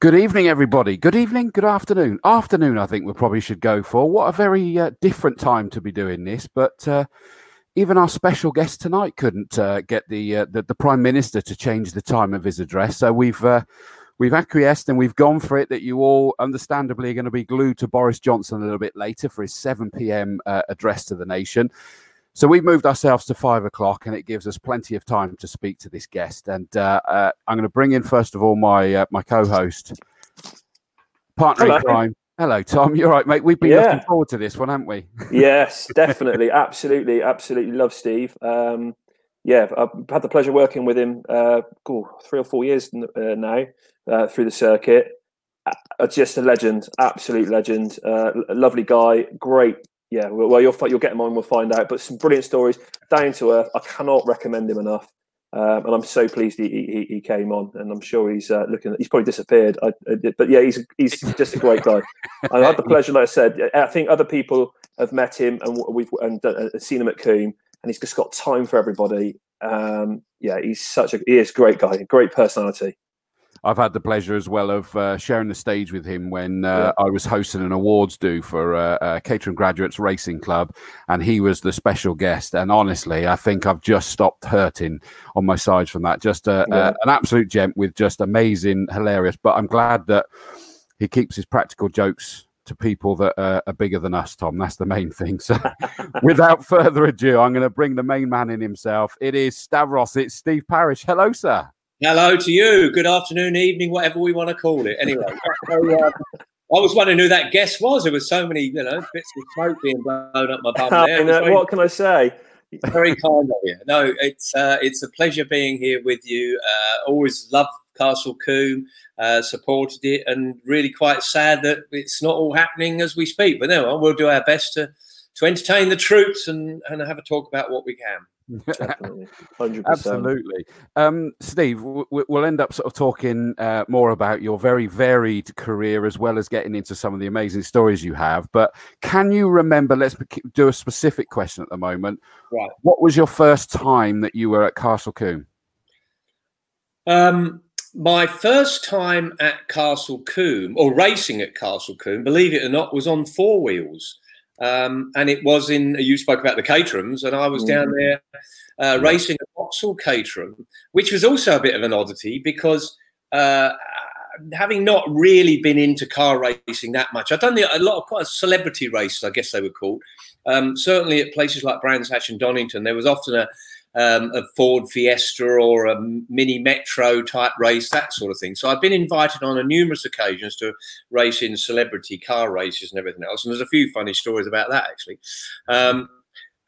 Good evening, everybody. Good evening, good afternoon. Afternoon, I think we probably should go for. What a very uh, different time to be doing this, but uh, even our special guest tonight couldn't uh, get the, uh, the, the prime minister to change the time of his address. So we've uh, we've acquiesced and we've gone for it. That you all, understandably, are going to be glued to Boris Johnson a little bit later for his seven p.m. Uh, address to the nation. So we've moved ourselves to five o'clock, and it gives us plenty of time to speak to this guest. And uh, uh, I'm going to bring in first of all my uh, my co-host, partner Hello. in crime. Hello, Tom. You're right, mate. We've been yeah. looking forward to this one, haven't we? yes, definitely, absolutely, absolutely. Love Steve. Um, yeah, I've had the pleasure working with him. Uh, cool, three or four years uh, now uh, through the circuit. Uh, just a legend, absolute legend. Uh, lovely guy, great yeah, well, you'll you'll get him on. We'll find out. But some brilliant stories, down to earth. I cannot recommend him enough. Um, and I'm so pleased he, he, he, came on, and I'm sure he's uh, looking. He's probably disappeared, I, I but yeah, he's he's just a great guy. I had the pleasure, like I said. I think other people have met him and we've and, uh, seen him at Combe, and he's just got time for everybody. Um, yeah, he's such a he is a great guy, great personality. I've had the pleasure as well of uh, sharing the stage with him when uh, yeah. I was hosting an awards do for uh, uh, Caterham Graduates Racing Club, and he was the special guest. And honestly, I think I've just stopped hurting on my sides from that. Just a, yeah. an absolute gem with just amazing, hilarious. But I'm glad that he keeps his practical jokes to people that are bigger than us, Tom. That's the main thing. So, without further ado, I'm going to bring the main man in himself. It is Stavros. It's Steve Parrish. Hello, sir. Hello to you. Good afternoon, evening, whatever we want to call it. Anyway, so, uh, I was wondering who that guest was. There was so many, you know, bits of smoke being blown up my bum. There. Very, what can I say? Very kind of you. No, it's uh, it's a pleasure being here with you. Uh, always loved Castle Combe, uh, supported it, and really quite sad that it's not all happening as we speak. But no, we'll do our best to to entertain the troops and and have a talk about what we can. Definitely, 100%. Absolutely. Um, Steve, we'll end up sort of talking uh, more about your very varied career as well as getting into some of the amazing stories you have. But can you remember? Let's do a specific question at the moment. Right. What was your first time that you were at Castle Combe? Um, my first time at Castle Combe or racing at Castle Combe, believe it or not, was on four wheels. Um, and it was in, you spoke about the Caterhams, and I was down mm. there uh, racing at Vauxhall Caterham, which was also a bit of an oddity because uh, having not really been into car racing that much, I've done the, a lot of quite celebrity races, I guess they were called. Um, certainly at places like Brands Hatch and Donington, there was often a, um, a Ford Fiesta or a mini metro type race, that sort of thing. So I've been invited on a numerous occasions to race in celebrity car races and everything else. And there's a few funny stories about that actually. Um,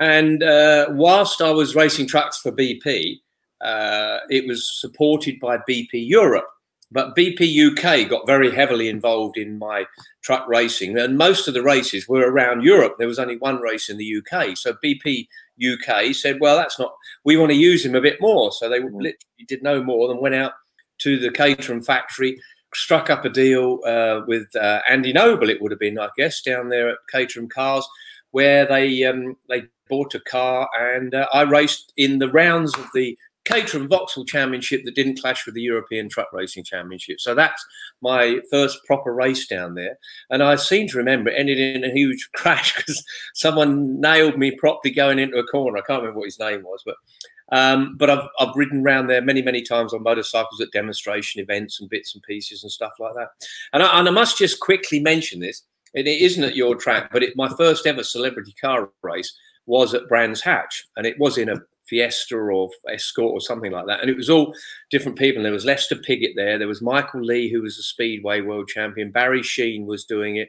and uh, whilst I was racing trucks for BP, uh, it was supported by BP Europe. But BP UK got very heavily involved in my truck racing, and most of the races were around Europe. There was only one race in the UK. So BP UK said, well, that's not, we want to use him a bit more. So they mm. literally did no more than went out to the Caterham factory, struck up a deal uh, with uh, Andy Noble, it would have been, I guess, down there at Caterham Cars, where they um, they bought a car and uh, I raced in the rounds of the Caterham Vauxhall Championship that didn't clash with the European Truck Racing Championship. So that's my first proper race down there. And I seem to remember it ended in a huge crash because someone nailed me properly going into a corner. I can't remember what his name was, but um, but I've, I've ridden around there many, many times on motorcycles at demonstration events and bits and pieces and stuff like that. And I, and I must just quickly mention this. It isn't at your track, but it, my first ever celebrity car race was at Brands Hatch, and it was in a Fiesta or Escort or something like that. And it was all different people. There was Lester Piggott there. There was Michael Lee, who was a Speedway world champion. Barry Sheene was doing it.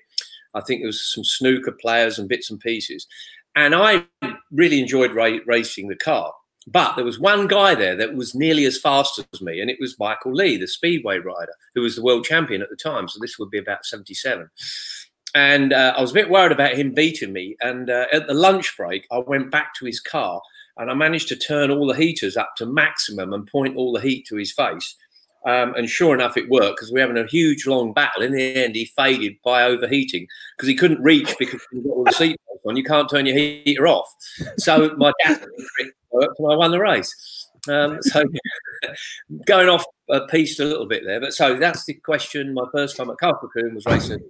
I think there was some snooker players and bits and pieces. And I really enjoyed ra- racing the car. But there was one guy there that was nearly as fast as me, and it was Michael Lee, the Speedway rider, who was the world champion at the time. So this would be about 77 and uh, I was a bit worried about him beating me. And uh, at the lunch break, I went back to his car and I managed to turn all the heaters up to maximum and point all the heat to his face. Um, and sure enough, it worked because we were having a huge long battle. In the end, he faded by overheating because he couldn't reach because you've got all the seatbelts on. You can't turn your heater off. So my dad worked and I won the race. Um, so going off a piece a little bit there. But so that's the question. My first time at Combe was racing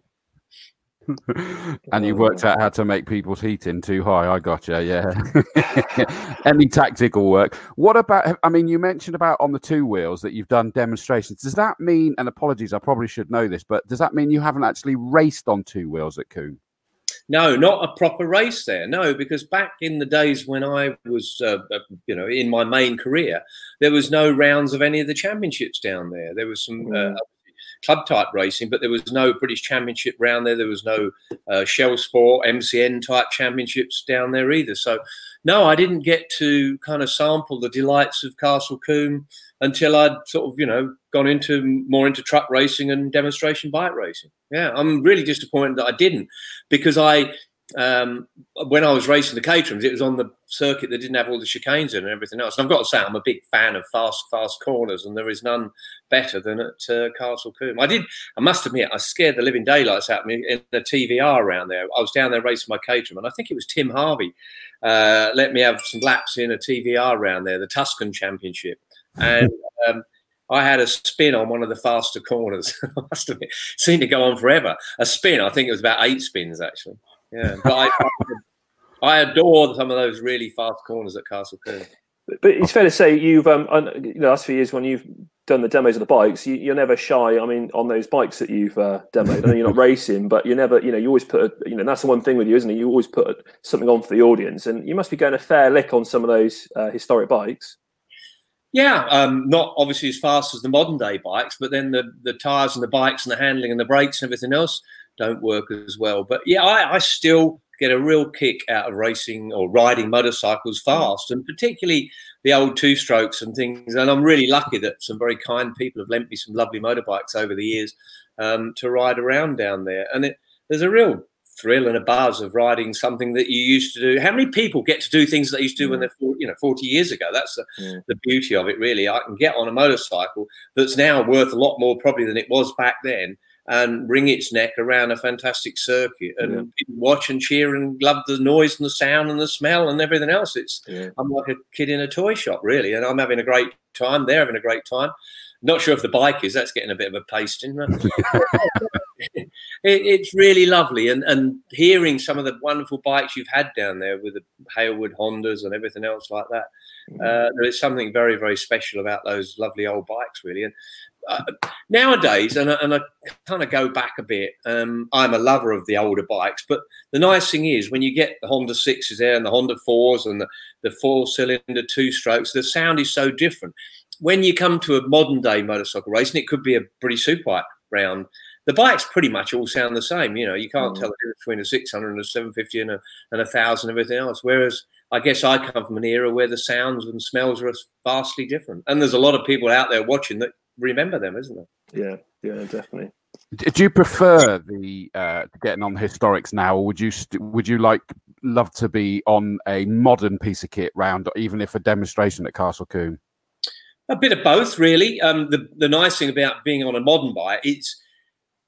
and you worked out how to make people's heating too high. I got you. Yeah. Any tactical work? What about? I mean, you mentioned about on the two wheels that you've done demonstrations. Does that mean? And apologies, I probably should know this, but does that mean you haven't actually raced on two wheels at Combe? No, not a proper race there. No, because back in the days when I was, uh, uh you know, in my main career, there was no rounds of any of the championships down there. There was some uh, mm club type racing, but there was no British Championship round there. There was no uh, Shell Sport, MCN type championships down there either. So, no, I didn't get to kind of sample the delights of Castle Combe until I'd sort of, you know, gone into more into truck racing and demonstration bike racing. Yeah, I'm really disappointed that I didn't because I um, when I was racing the Caterhams, it was on the circuit that didn't have all the chicanes in and everything else. And I've got to say, I'm a big fan of fast, fast corners, and there is none better than at uh, Castle Combe. I did, I must admit, I scared the living daylights out of me in the TVR around there. I was down there racing my Caterham, and I think it was Tim Harvey uh, let me have some laps in a TVR around there, the Tuscan Championship, and. Um, I had a spin on one of the faster corners. I must admit, seemed to go on forever. A spin, I think it was about eight spins actually. Yeah, but I, I adore some of those really fast corners at Castle Combe. But it's fair to say you've, um, you know, last few years when you've done the demos of the bikes, you, are never shy. I mean, on those bikes that you've uh, demoed, I know you're not racing, but you never, you know, you always put, a, you know, that's the one thing with you, isn't it? You always put something on for the audience, and you must be going a fair lick on some of those uh, historic bikes. Yeah, um, not obviously as fast as the modern day bikes, but then the the tires and the bikes and the handling and the brakes and everything else don't work as well. But yeah, I, I still get a real kick out of racing or riding motorcycles fast, and particularly the old two strokes and things. And I'm really lucky that some very kind people have lent me some lovely motorbikes over the years um, to ride around down there. And it, there's a real thrill and a buzz of riding something that you used to do. How many people get to do things that they used to do when they're 40, you know 40 years ago? That's the, yeah. the beauty of it, really. I can get on a motorcycle that's now worth a lot more probably than it was back then and wring its neck around a fantastic circuit and yeah. watch and cheer and love the noise and the sound and the smell and everything else. It's yeah. I'm like a kid in a toy shop really, and I'm having a great time. They're having a great time. Not sure if the bike is. That's getting a bit of a pasting. it, it's really lovely, and and hearing some of the wonderful bikes you've had down there with the Hailwood Hondas and everything else like that. Mm. Uh, there is something very very special about those lovely old bikes, really. And uh, nowadays, and, and I kind of go back a bit, um, I'm a lover of the older bikes. But the nice thing is, when you get the Honda 6s there and the Honda 4s and the, the four cylinder two strokes, the sound is so different. When you come to a modern day motorcycle race, and it could be a British Superbike round, the bikes pretty much all sound the same. You know, you can't mm. tell the difference between a 600 and a 750 and a, and a 1000 and everything else. Whereas I guess I come from an era where the sounds and smells are vastly different. And there's a lot of people out there watching that remember them, isn't it? Yeah, yeah, definitely. Do you prefer the uh, getting on the historics now, or would you st- would you like love to be on a modern piece of kit round, even if a demonstration at Castle Combe? A bit of both, really. Um, the the nice thing about being on a modern bike, it's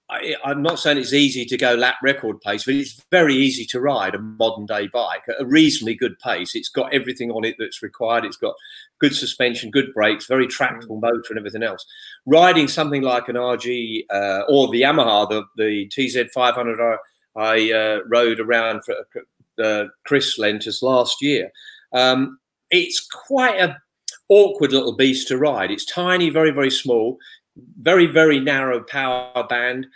I, am not saying it's easy to go lap record pace, but it's very easy to ride a modern day bike at a reasonably good pace. It's got everything on it that's required. It's got good suspension, good brakes, very tractable motor, and everything else. Riding something like an RG uh, or the Yamaha, the, the TZ 500 I, I uh, rode around for uh, Chris lent us last year. Um, it's quite a awkward little beast to ride. It's tiny, very, very small very very narrow power band.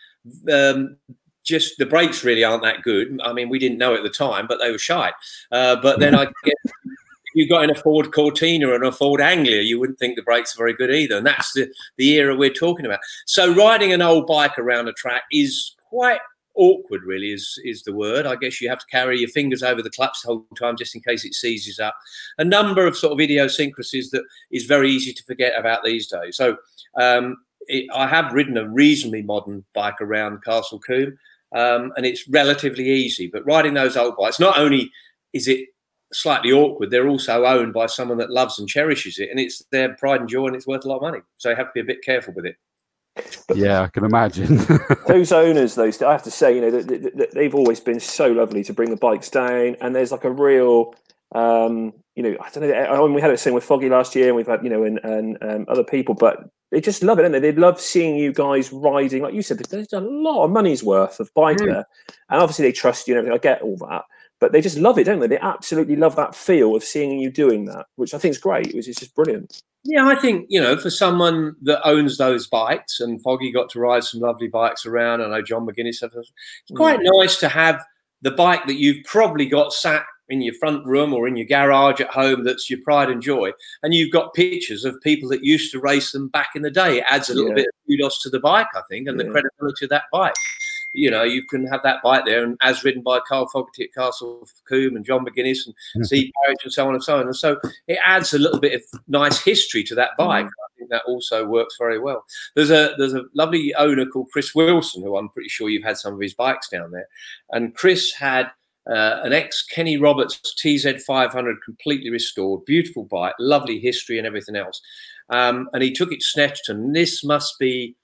Um, just the brakes really aren't that good. I mean, we didn't know at the time, but they were shy. Uh, but then I get you got in a Ford Cortina and a Ford Anglia, you wouldn't think the brakes are very good either. And that's the, the era we're talking about. So riding an old bike around a track is quite awkward, really, is, is the word. I guess you have to carry your fingers over the clutch the whole time just in case it seizes up. A number of sort of idiosyncrasies that is very easy to forget about these days. So um, it, I have ridden a reasonably modern bike around Castle Combe, um, and it's relatively easy. But riding those old bikes, not only is it slightly awkward, they're also owned by someone that loves and cherishes it, and it's their pride and joy, and it's worth a lot of money. So you have to be a bit careful with it. yeah, I can imagine. those owners, those I have to say, you know, they've always been so lovely to bring the bikes down, and there's like a real um, you know, I don't know. I mean, we had it same with Foggy last year, and we've had, you know, and, and um, other people, but they just love it, don't they? They love seeing you guys riding, like you said. There's a lot of money's worth of bike mm. there, and obviously they trust you and everything. I get all that, but they just love it, don't they? They absolutely love that feel of seeing you doing that, which I think is great. Which is just brilliant. Yeah, I think you know, for someone that owns those bikes, and Foggy got to ride some lovely bikes around. I know John McGuinness. Has it's quite mm. nice to have the bike that you've probably got sat in your front room or in your garage at home that's your pride and joy and you've got pictures of people that used to race them back in the day it adds a little yeah. bit of kudos to the bike i think and yeah. the credibility of that bike you know you can have that bike there and as ridden by carl fogarty at castle Combe and john mcguinness and mm-hmm. steve Parrish and so on and so on and so it adds a little bit of nice history to that bike mm-hmm. i think that also works very well there's a there's a lovely owner called chris wilson who i'm pretty sure you've had some of his bikes down there and chris had uh, an ex Kenny Roberts TZ500 completely restored, beautiful bike, lovely history and everything else. Um, and he took it to Snetterton. This must be,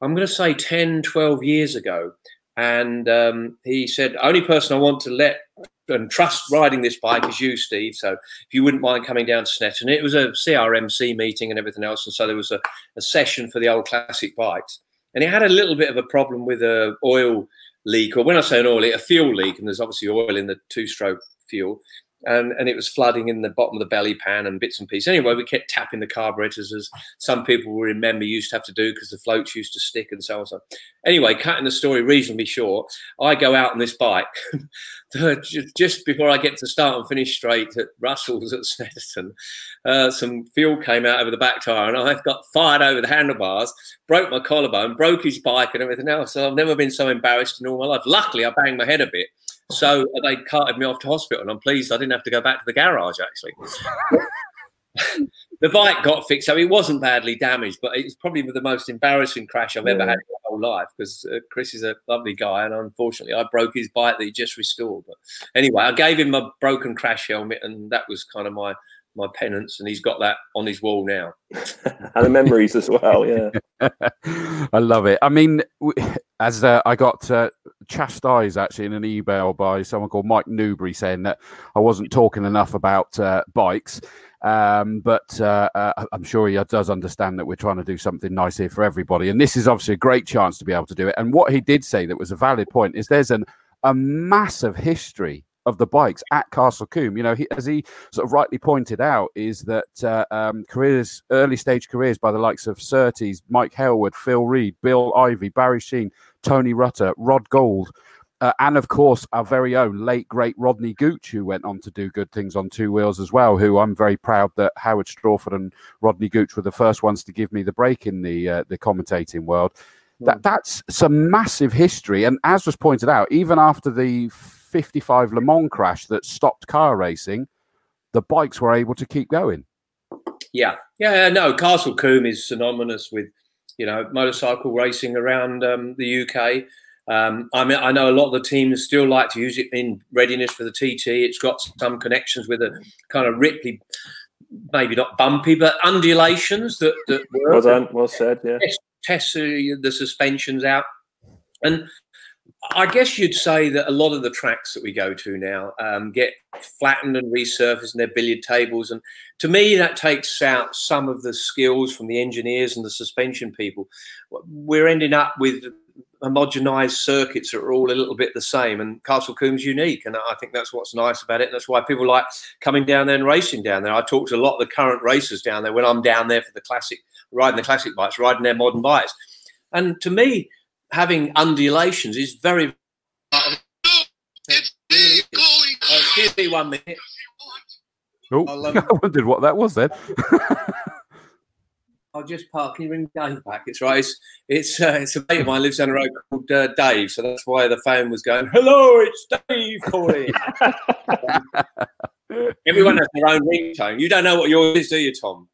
I'm going to say 10, 12 years ago. And um, he said, only person I want to let and trust riding this bike is you, Steve. So if you wouldn't mind coming down to Snetterton, it was a CRMC meeting and everything else. And so there was a, a session for the old classic bikes. And he had a little bit of a problem with a oil leak, or when I say an oil a fuel leak, and there's obviously oil in the two-stroke fuel, and and it was flooding in the bottom of the belly pan and bits and pieces. Anyway, we kept tapping the carburetors as some people will remember used to have to do because the floats used to stick and so on. So anyway, cutting the story reasonably short, I go out on this bike just before I get to start and finish straight at Russell's at Snetterton. Uh, some fuel came out over the back tire, and I got fired over the handlebars, broke my collarbone, broke his bike, and everything else. So I've never been so embarrassed in all my life. Luckily, I banged my head a bit. So they carted me off to hospital, and I'm pleased I didn't have to go back to the garage actually. the bike got fixed. So it wasn't badly damaged, but it's probably the most embarrassing crash I've ever had in my whole life because uh, Chris is a lovely guy, and unfortunately, I broke his bike that he just restored. But anyway, I gave him a broken crash helmet, and that was kind of my my penance, and he's got that on his wall now. and the memories as well, yeah. I love it. I mean, as uh, I got uh, chastised actually in an email by someone called Mike Newbury saying that I wasn't talking enough about uh, bikes. Um, but uh, uh, I'm sure he does understand that we're trying to do something nice here for everybody. And this is obviously a great chance to be able to do it. And what he did say that was a valid point is there's an, a massive history of the bikes at Castle Combe. You know, he, as he sort of rightly pointed out, is that uh, um, careers, early stage careers by the likes of Surtees, Mike Hailwood, Phil Read, Bill Ivy, Barry Sheene, Tony Rutter, Rod Gould, Uh, and of course, our very own late great Rodney Gooch, who went on to do good things on two wheels as well. Who I'm very proud that Howard Strawford and Rodney Gooch were the first ones to give me the break in the uh, the commentating world. That hmm. that's some massive history, and as was pointed out, even after the 55 Le Mans crash that stopped car racing, the bikes were able to keep going. Yeah, yeah, no. Castle Combe is synonymous with you know motorcycle racing around um, the UK. Um, I mean, I know a lot of the teams still like to use it in readiness for the TT. It's got some connections with a kind of Ripley, maybe not bumpy, but undulations that that work. Well done, well said. Yeah, test, test the suspensions out, and I guess you'd say that a lot of the tracks that we go to now um, get flattened and resurfaced in their billiard tables. And to me, that takes out some of the skills from the engineers and the suspension people. We're ending up with homogenized circuits that are all a little bit the same. And Castle Combe's unique. And I think that's what's nice about it. And that's why people like coming down there and racing down there. I talk to a lot of the current racers down there when I'm down there for the classic, riding the classic bikes, riding their modern bikes. And to me, having undulations is very. Oh, excuse me one minute. Oh, I wondered what that was then. I'll just park. Can you ring Dave back? It's right. It's it's, uh, it's a mate of mine lives down the road called uh, Dave, so that's why the phone was going. Hello, it's Dave calling. Everyone has their own ringtone. You don't know what yours is, do you, Tom?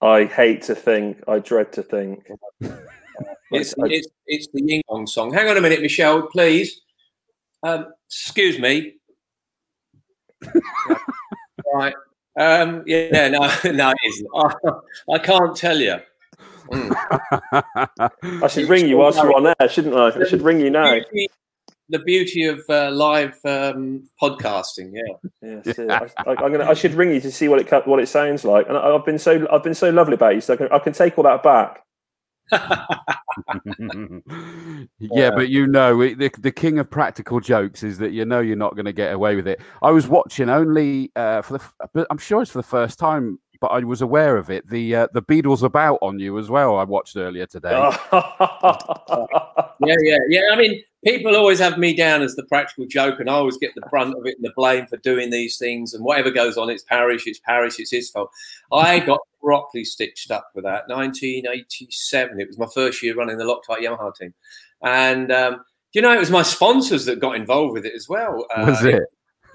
I hate to think. I dread to think. It's, it's, it's the Ying Tong song. Hang on a minute, Michelle, please. Um, excuse me. right. Um, yeah, no, no, it isn't. I, I can't tell you. Mm. I should ring you whilst you're on air, shouldn't I? I should ring you now. The beauty of uh, live um, podcasting. Yeah, yeah. I, I, gonna, I, should ring you to see what it what it sounds like. And I, have been so I've been so lovely about you, so I can, I can take all that back. Yeah, but you know, the, the king of practical jokes is that you know you're not going to get away with it. I was watching only uh, for the, I'm sure it's for the first time but I was aware of it. The uh, the Beadle's About on you as well. I watched earlier today. yeah, yeah, yeah. I mean, people always have me down as the practical joke, and I always get the brunt of it and the blame for doing these things. And whatever goes on, it's parish, it's parish, it's his fault. I got properly stitched up with that. 1987. It was my first year running the Loctite Yamaha team, and um, you know, it was my sponsors that got involved with it as well. Uh, was it?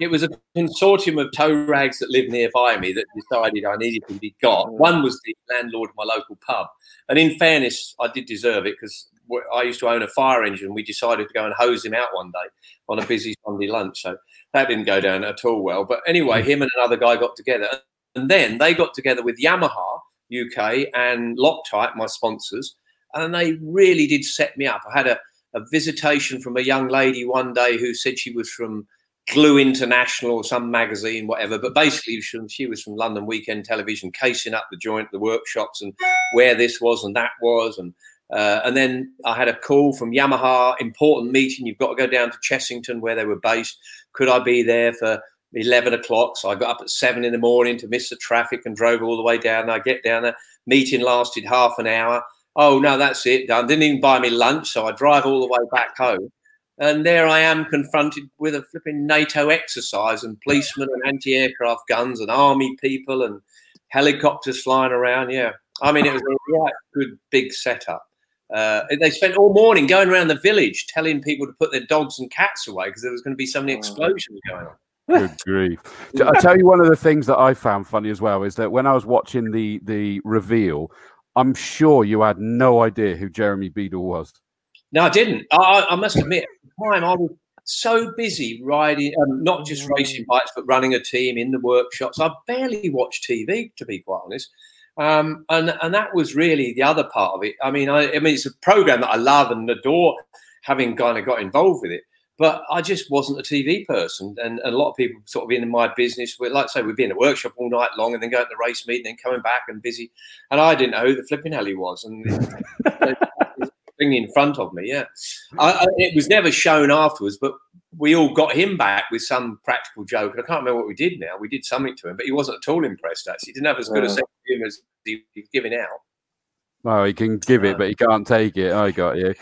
it was a consortium of tow rags that lived nearby me that decided I needed to be got. Mm. One was the landlord of my local pub. And in fairness, I did deserve it because I used to own a fire engine. We decided to go and hose him out one day on a busy Sunday lunch. So that didn't go down at all well. But anyway, mm. him and another guy got together. And then they got together with Yamaha UK and Loctite, my sponsors. And they really did set me up. I had a, a visitation from a young lady one day who said she was from Glue International or some magazine, whatever. But basically, she was from London Weekend Television, casing up the joint, the workshops, and where this was and that was. And uh, and then I had a call from Yamaha, important meeting. You've got to go down to Chessington where they were based. Could I be there for 11 o'clock? So I got up at seven in the morning to miss the traffic and drove all the way down. I get down there. Meeting lasted half an hour. Oh, no, that's it. Done. Didn't even buy me lunch. So I drive all the way back home. And there I am confronted with a flipping NATO exercise and policemen and anti aircraft guns and army people and helicopters flying around. Yeah. I mean, it was a right good big setup. Uh, they spent all morning going around the village telling people to put their dogs and cats away because there was going to be so many oh. explosions going on. Good grief! I tell you, one of the things that I found funny as well is that when I was watching the the reveal, I'm sure you had no idea who Jeremy Beadle was. No, I didn't. I, I must admit, at the time I was so busy riding, um, not just racing bikes, but running a team in the workshops. I barely watched TV, to be quite honest. Um, and and that was really the other part of it. I mean, I, I mean, it's a program that I love and adore, having kind of got involved with it. But I just wasn't a TV person, and, and a lot of people sort of in my business, like I say, we'd be in a workshop all night long, and then go to the race meeting, and then coming back and busy, and I didn't know who the flipping hell he was, and thing in front of me. Yeah, I, I, it was never shown afterwards, but we all got him back with some practical joke. And I can't remember what we did now. We did something to him, but he wasn't at all impressed. Actually, he didn't have as good a sense of humour as he, he's giving out. Oh, he can give it, uh, but he can't take it. I got you.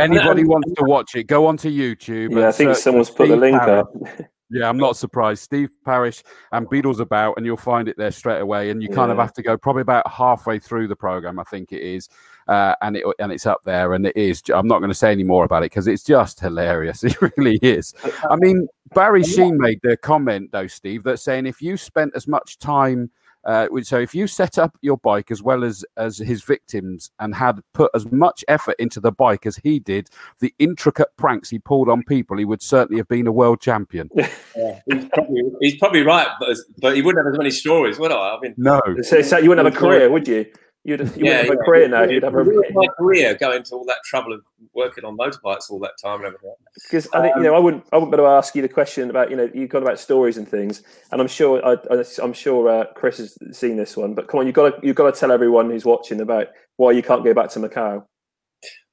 Anybody wants to watch it, go onto YouTube. Yeah, I think someone's put the link up. Yeah, I'm not surprised. Steve Parrish and Beadle's About, and you'll find it there straight away. And you kind of have to go probably about halfway through the program, I think it is, uh, and it and it's up there. And it is. I'm not going to say any more about it because it's just hilarious. It really is. I mean, Barry Sheene made the comment though, Steve, that saying if you spent as much time uh, so if you set up your bike as well as as his victims and had put as much effort into the bike as he did, the intricate pranks he pulled on people, he would certainly have been a world champion. yeah, he's, probably, he's probably right, but, but he wouldn't have as many stories, would I? I mean, no. So, so you wouldn't have a career, would you? You'd, you yeah, have a career now. You'd have a my career going to all that trouble of working on motorbikes all that time and everything. Because I think you know, I wouldn't, I wouldn't be able to ask you the question about you know, you've got about stories and things, and I'm sure, I, am sure uh, Chris has seen this one. But come on, you've got to, you've got to tell everyone who's watching about why you can't go back to Macau.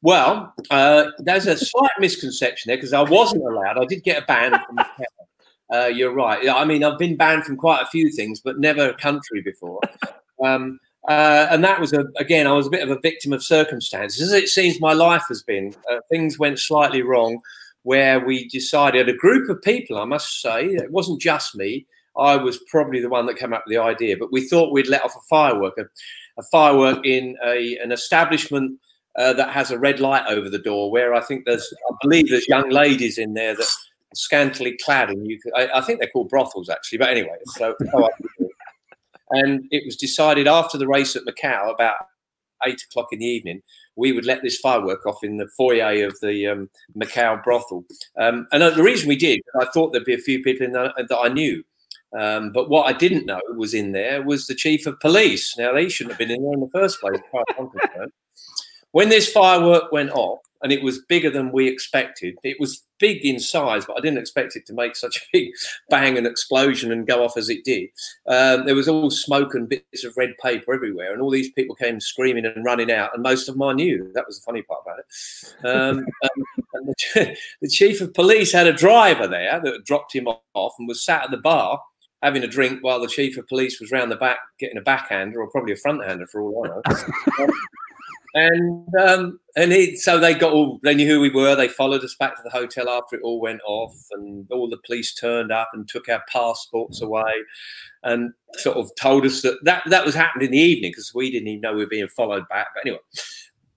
Well, uh, there's a slight misconception there because I wasn't allowed. I did get a ban from Macau. Uh, you're right. I mean, I've been banned from quite a few things, but never a country before. Um, uh, and that was a, again, I was a bit of a victim of circumstances, as it seems my life has been. Uh, things went slightly wrong, where we decided a group of people, I must say, it wasn't just me. I was probably the one that came up with the idea, but we thought we'd let off a firework, a, a firework in a, an establishment uh, that has a red light over the door, where I think there's, I believe there's young ladies in there that scantily clad, and you could, I, I think they're called brothels actually, but anyway, so. And it was decided after the race at Macau, about eight o'clock in the evening, we would let this firework off in the foyer of the um, Macau brothel. Um, and the reason we did, I thought there'd be a few people in that, that I knew. Um, but what I didn't know was in there was the chief of police. Now, they shouldn't have been in there in the first place, when this firework went off, and it was bigger than we expected. It was big in size, but I didn't expect it to make such a big bang and explosion and go off as it did. Um, there was all smoke and bits of red paper everywhere, and all these people came screaming and running out, and most of them I knew. That was the funny part about it. Um, um, the, the chief of police had a driver there that dropped him off and was sat at the bar having a drink while the chief of police was round the back getting a backhander or probably a front hander for all I know. and um, and so they got all they knew who we were. They followed us back to the hotel after it all went off, and all the police turned up and took our passports away, and sort of told us that that, that was happened in the evening because we didn't even know we were being followed back. But anyway,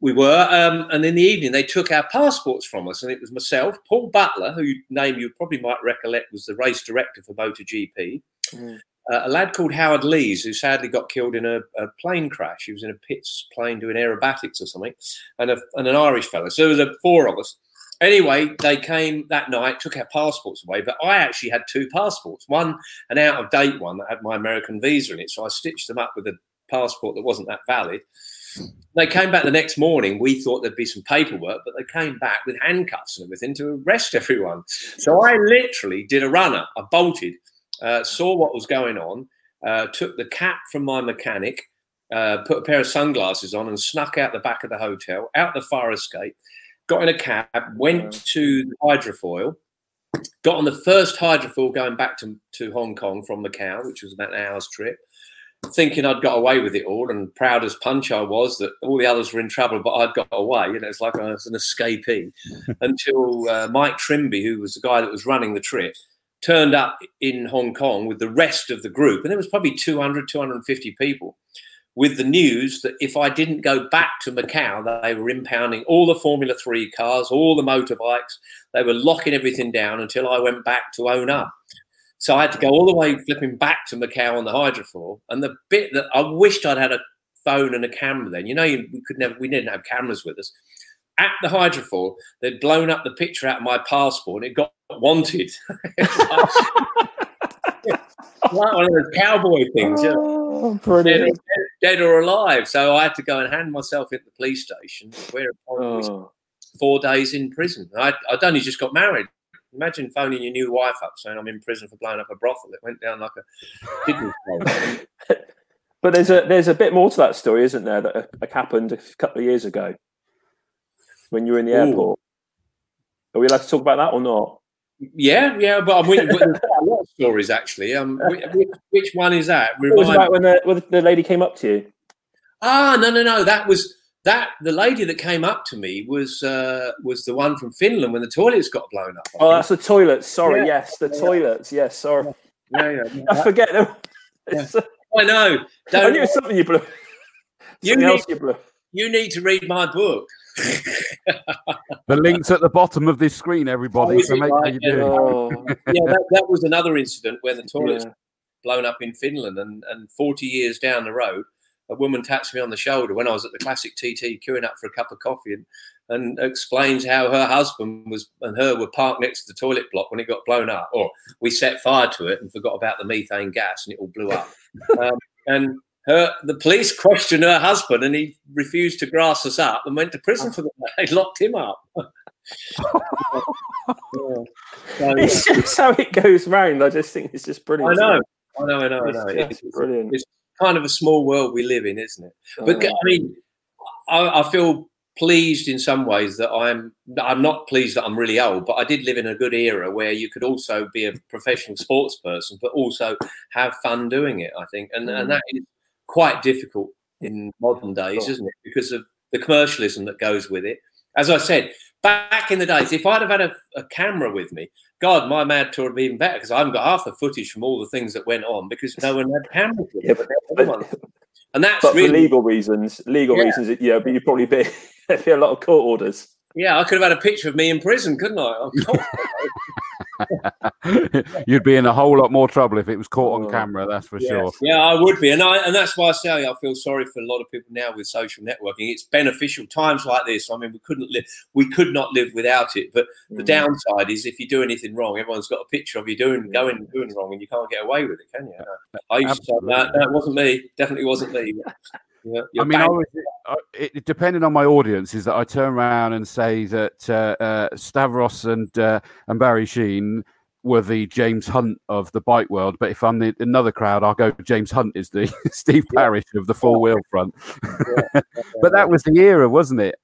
we were, um, and in the evening they took our passports from us, and it was myself, Paul Butler, who name you probably might recollect was the race director for MotoGP. Mm a lad called Howard Lees, who sadly got killed in a, a, plane crash. He was in a Pitts plane doing aerobatics or something, and, a, and an Irish fellow. So there was a, four of us. Anyway, they came that night, took our passports away, but I actually had two passports. One, an out of date one that had my American visa in it. So I stitched them up with a passport that wasn't that valid. They came back the next morning. We thought there'd be some paperwork, but they came back with handcuffs and everything to arrest everyone. So I literally did a runner. I bolted uh, saw what was going on, uh, took the cap from my mechanic, uh, put a pair of sunglasses on, and snuck out the back of the hotel, out the fire escape, got in a cab, went to the hydrofoil, got on the first hydrofoil going back to, to Hong Kong from Macau, which was about an hour's trip. Thinking I'd got away with it all, and proud as punch I was that all the others were in trouble, but I'd got away. You know, it's like I was an escapee. until uh, Mike Trimby, who was the guy that was running the trip, turned up in Hong Kong with the rest of the group, and there was probably 200, 250 people, with the news that if I didn't go back to Macau, they were impounding all the Formula Three cars, all the motorbikes. They were locking everything down until I went back to own up. So I had to go all the way flipping back to Macau on the hydrofoil. And the bit that I wished I'd had a phone and a camera then. You know, we could never, we didn't have cameras with us at the hydrofoil, they'd blown up the picture out of my passport and it got wanted. like, one of those cowboy things. Oh, dead, dead, or alive. So I had to go and hand myself at the police station, where oh. four days in prison. I, I'd only just got married. Imagine phoning your new wife up saying I'm in prison for blowing up a brothel. It went down like a kidney But there's a there's a bit more to that story, isn't there? That happened a couple of years ago when you were in the Ooh. airport. Are we allowed to talk about that or not? Yeah, yeah, but I'm with, a lot of stories actually. Um, which, which one is that? Remind- was about when the, when the lady came up to you? Ah, no, no, no. That was that. The lady that came up to me was uh, was the one from Finland when the toilets got blown up. I oh, think. that's the toilets. Sorry, yeah. yes, the yeah. toilets. Yes, sorry. Yeah, yeah. I forget them. I know. Don't, I knew it was something you blew. Something you need, you blew. You need to read my book the link's at the bottom of this screen, everybody. Oh, so make right? you do. Oh. yeah, that, that, was another incident where the toilets yeah. blown up in Finland, and, and 40 years down the road, a woman taps me on the shoulder when I was at the classic TT queuing up for a cup of coffee and, and explains how her husband was and her were parked next to the toilet block when it got blown up, or we set fire to it and forgot about the methane gas and it all blew up. um, and her, the police questioned her husband and he refused to grass us up and went to prison for the They locked him up. yeah. So, it's just how it goes round. I just think it's just brilliant. I know. I know, I know, I know. It's, it's, brilliant. It's kind of a small world we live in, isn't it? But oh. I mean, I, I, feel pleased in some ways that I'm. I'm not pleased that I'm really old, but I did live in a good era where you could also be a professional sports person, but also have fun doing it. I think, and mm. and that is quite difficult in modern days, isn't it? Because of the commercialism that goes with it. As I said, back in the days, if I'd have had a, a camera with me, God, my mad tour would be even better because I haven't got half the footage from all the things that went on because no one had cameras. yeah, but, and that's but really, for legal reasons. Legal yeah. reasons, yeah. But you'd probably be, be a lot of court orders. Yeah, I could have had a picture of me in prison, couldn't I? You'd be in a whole lot more trouble if it was caught on oh, camera. That's for yes. sure. Yeah, I would be, and I and that's why I say I feel sorry for a lot of people now with social networking. It's beneficial times like this. I mean, we couldn't live, we could not live without it. But the mm. downside is if you do anything wrong, everyone's got a picture of you doing going doing wrong, and you can't get away with it, can you? I used Absolutely. to say that. That wasn't me. Definitely wasn't me. Yeah, I mean, I was, it, depending on my audience, is that I turn around and say that uh, uh, Stavros and uh, and Barry Sheene were the James Hunt of the bike world. But if I'm the, another crowd, I'll go James Hunt is the Steve Parrish of the four wheel front. but that was the era, wasn't it?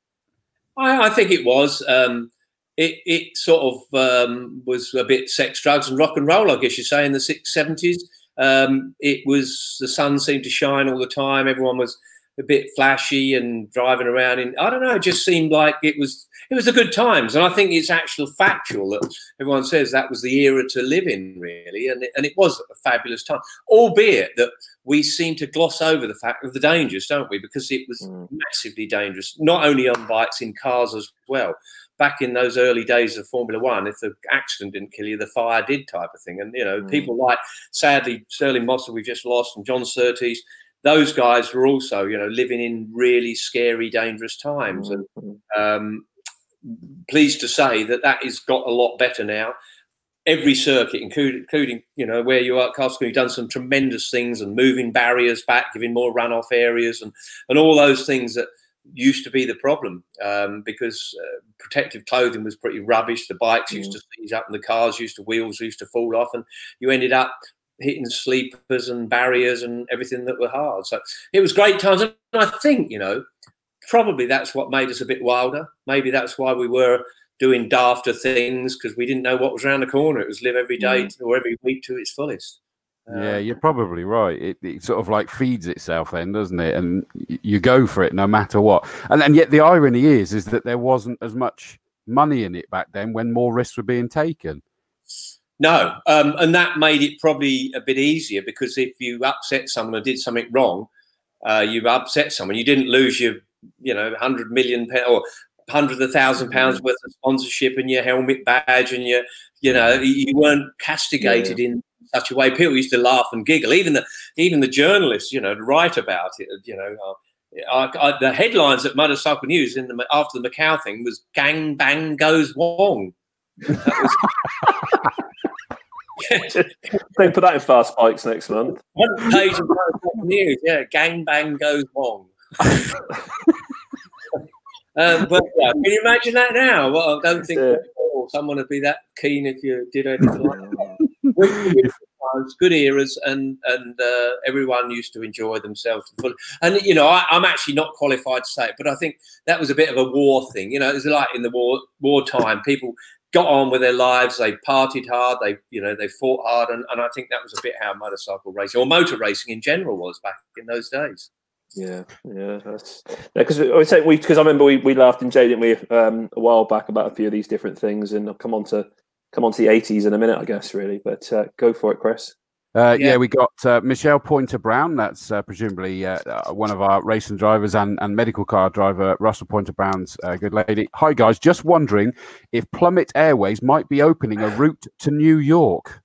I, I think it was. Um, it, it sort of um, was a bit sex, drugs, and rock and roll, I guess you say, in the six seventies. Um, it was the sun seemed to shine all the time. Everyone was a bit flashy and driving around in I don't know, it just seemed like it was it was the good times. And I think it's actual factual that everyone says that was the era to live in, really. And it, and it was a fabulous time, albeit that we seem to gloss over the fact of the dangers, don't we? Because it was mm. massively dangerous, not only on bikes, in cars as well. Back in those early days of Formula One, if the accident didn't kill you, the fire did, type of thing. And you know, mm. people like sadly Stirling Moss, we just lost, and John Surtees, those guys were also, you know, living in really scary, dangerous times. And mm-hmm. um, pleased to say that that has got a lot better now. Every circuit, including, including you know, where you are at Castle, you've done some tremendous things and moving barriers back, giving more runoff areas, and and all those things that used to be the problem um, because uh, protective clothing was pretty rubbish. The bikes mm. used to seize up, and the cars used to wheels used to fall off, and you ended up hitting sleepers and barriers and everything that were hard. So it was great times. And I think, you know, probably that's what made us a bit wilder. Maybe that's why we were doing dafter things because we didn't know what was around the corner. It was live every day mm. or every week to its fullest. Yeah, you're probably right. It, it, sort of like feeds itself then, doesn't it? And you go for it no matter what. And, and yet the irony is, is that there wasn't as much money in it back then when more risks were being taken. No, um, and that made it probably a bit easier because if you upset someone or did something wrong, uh, you upset someone. You didn't lose your, you know, hundred million or hundreds of thousand pounds worth of sponsorship and your helmet badge and your, you know, you weren't castigated yeah. in such a way. People used to laugh and giggle. Even the even the journalists, you know, write about it. You know, uh, I, I, the headlines at Motorcycle News in the after the Macau thing was "Gang Bang Goes Wong." Was, they put that in fast bikes next month. One page of news, yeah, gang bang goes wrong. um, but yeah, can you imagine that now? Well, I don't think yeah. someone would be that keen if you did anything like that. good eras, and and uh, everyone used to enjoy themselves fully. And you know, I, am actually not qualified to say it, but I think that was a bit of a war thing. You know, it was like in the war wartime, people got on with their lives. They partied hard. They, you know, they fought hard, and, and I think that was a bit how motorcycle racing or motor racing in general was back in those days. Yeah, yeah, that's because yeah, I say we because I remember we, we laughed in Jay, didn't we, um, a while back about a few of these different things, and I'll come on to come on to the eighties in a minute, I guess, really. But uh, go for it, Chris. Uh, yeah. yeah. we got uh, Michelle Pointer Brown. That's uh, presumably uh, uh, one of our racing drivers and, and medical car driver, Russell Pointer Brown's uh, good lady. Hi, guys. Just wondering if Plummet Airways might be opening a route to New York.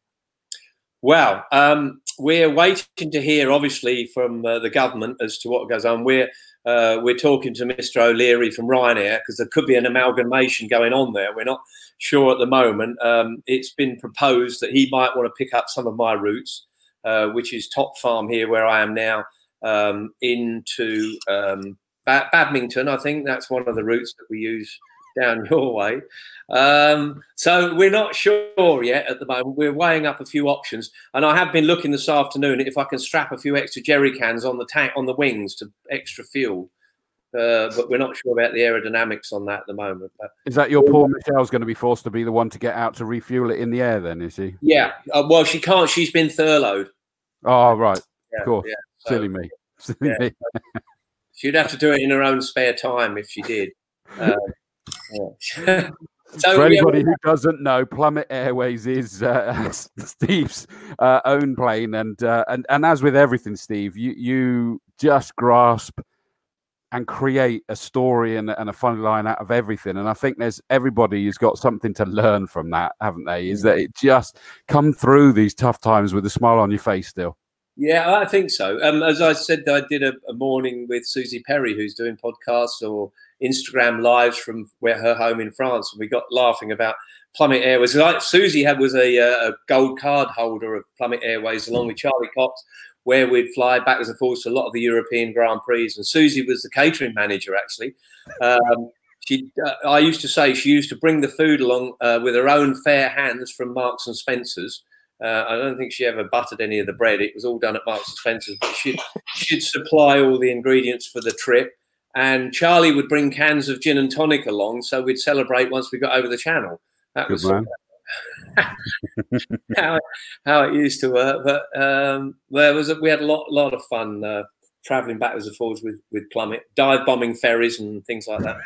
Well, um, we're waiting to hear, obviously, from the government as to what goes on. We're we're talking to Mr. O'Leary from Ryanair because there could be an amalgamation going on there. We're not sure at the moment. Um, it's been proposed that he might want to pick up some of my routes, uh, which is Top Farm here, where I am now, um, into um, Badminton. I think that's one of the routes that we use down your way. Um, so we're not sure yet at the moment. We're weighing up a few options, and I have been looking this afternoon if I can strap a few extra jerry cans on the tank on the wings to extra fuel. Uh, but we're not sure about the aerodynamics on that at the moment. But is that your poor Michelle's going to be forced to be the one to get out to refuel it in the air? Then is he? Yeah. Uh, well, she can't. She's been furloughed. Oh right. Yeah, of course. Yeah. So, Silly me. Silly yeah. me. She'd have to do it in her own spare time if she did. Uh, So, For anybody yeah, who doesn't know, Plummet Airways is uh, Steve's uh, own plane, and uh, and and as with everything, Steve, you you just grasp and create a story and, and a funny line out of everything. And I think there's everybody who's got something to learn from that, haven't they? Is that it just come through these tough times with a smile on your face still? Yeah, I think so. Um, as I said, I did a, a, morning with Suzi Perry, who's doing podcasts or Instagram lives from where her home in France, and we got laughing about Plummet Airways. Like Suzi had was a, a gold card holder of Plummet Airways, along with Charlie Cox where we'd fly backwards and forwards to a lot of the European Grand Prix. And Suzi was the catering manager, actually. Um, she, uh, I used to say she used to bring the food along uh, with her own fair hands from Marks and Spencers. Uh, I don't think she ever buttered any of the bread. It was all done at Marks and Spencers. But she'd, she'd supply all the ingredients for the trip. And Charlie would bring cans of gin and tonic along, so we'd celebrate once we got over the channel. That Good was how, how it used to work. But um, there was a, we had a lot lot of fun uh, traveling backwards and forwards with with Plummet, dive bombing ferries and things like that.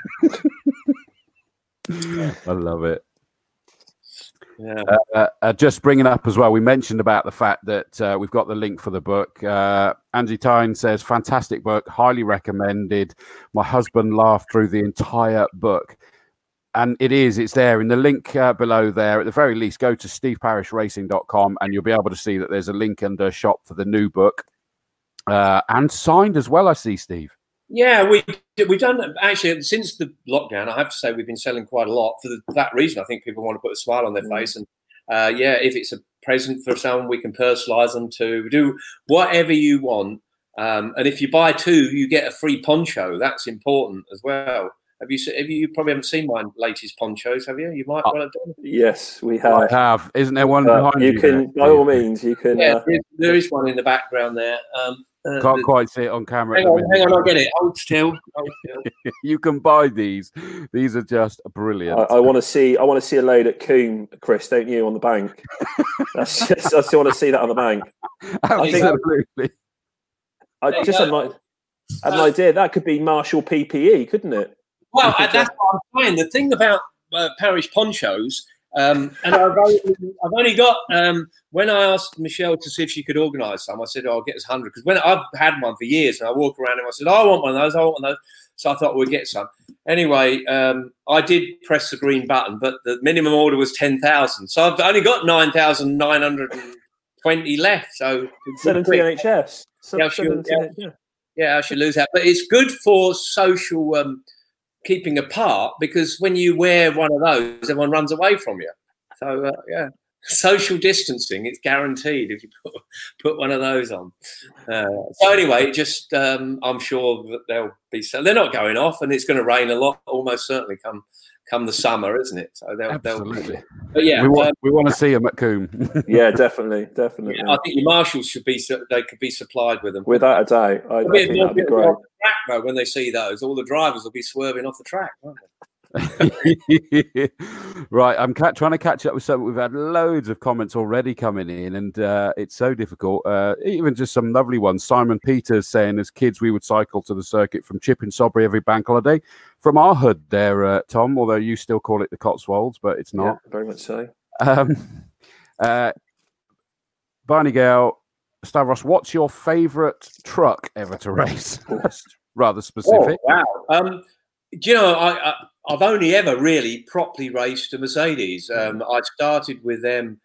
I love it. Yeah. Uh, uh, just bringing up as well, we mentioned about the fact that uh, we've got the link for the book. Uh, Angie Tyne says, fantastic book, highly recommended. My husband laughed through the entire book. And it is, it's there in the link uh, below there. At the very least, go to steveparishracing.com and you'll be able to see that there's a link under shop for the new book. Uh, and signed as well, I see, Steve. Yeah, we we've done actually since the lockdown. I have to say we've been selling quite a lot for the, that reason. I think people want to put a smile on their Mm. face, and uh, yeah, if it's a present for someone, we can personalise them to We do whatever you want. Um, and if you buy two, you get a free poncho. That's important as well. Have you? se- Have you, you probably haven't seen my latest ponchos, have you? You might Oh. well have done. Yes, we have. I have. have. Isn't there one Uh, behind you you? can, there, by all means, you can. Yeah, Uh, there is, there is one in the background there. Um, uh, Can't the- quite see it on camera. hang on, hang on, I'll get it. Hold still. Hold still. You can buy these. These are just brilliant. I, I want to see. I want to see a load at Combe, Chris. Don't you on the bank? That's just. I still want to see that on the bank. Absolutely. I There you just go. had, my, had an idea. That could be Marshall PPE, couldn't it? Well, could that's what I'm saying. The thing about uh, Parrish ponchos, um, and I've only, I've only got um, when I asked Michelle to see if she could organise some, I said, oh, "I'll get us hundred because when I've had one for years and I walk around and I said, oh, "I want one of those, I want one of those," so I thought we'd get some. Anyway, um, I did press the green button, but the minimum order was ten thousand, so I've only got nine thousand nine hundred and twenty left. So Send them to NHS. Yeah, send sure, them to the- yeah. yeah, I should lose that. But it's good for social um, keeping apart because when you wear one of those, everyone runs away from you. So uh, yeah, social distancing it's guaranteed if you put put one of those on. Uh, so anyway, just um, I'm sure that they'll be so they're not going off, and it's going to rain a lot, almost certainly come come the summer, isn't it? So they'll, Absolutely. they'll but yeah. we want um, we want to see them at Combe. yeah, definitely, definitely. yeah, I think your marshals should be they could be supplied with them. Without a doubt, I, I A bit think that'd be great. track, though, when they see those, all the drivers will be swerving off the track. Won't they? right, I'm ca- trying to catch up with some. We've had loads of comments already coming in, and uh, it's so difficult. Uh, even just some lovely ones. Simon Peters saying, as kids, we would cycle to the circuit from Chipping Sodbury every bank holiday. From our hood there, uh, Tom, although you still call it the Cotswolds, but it's Yeah, not. very much so. Um, uh, Barney Gale, Stavros, what's your favourite truck ever to race? Rather specific. Oh, wow. Um, do you know, I, I, I've only ever really properly raced a Mercedes. Um, I started with them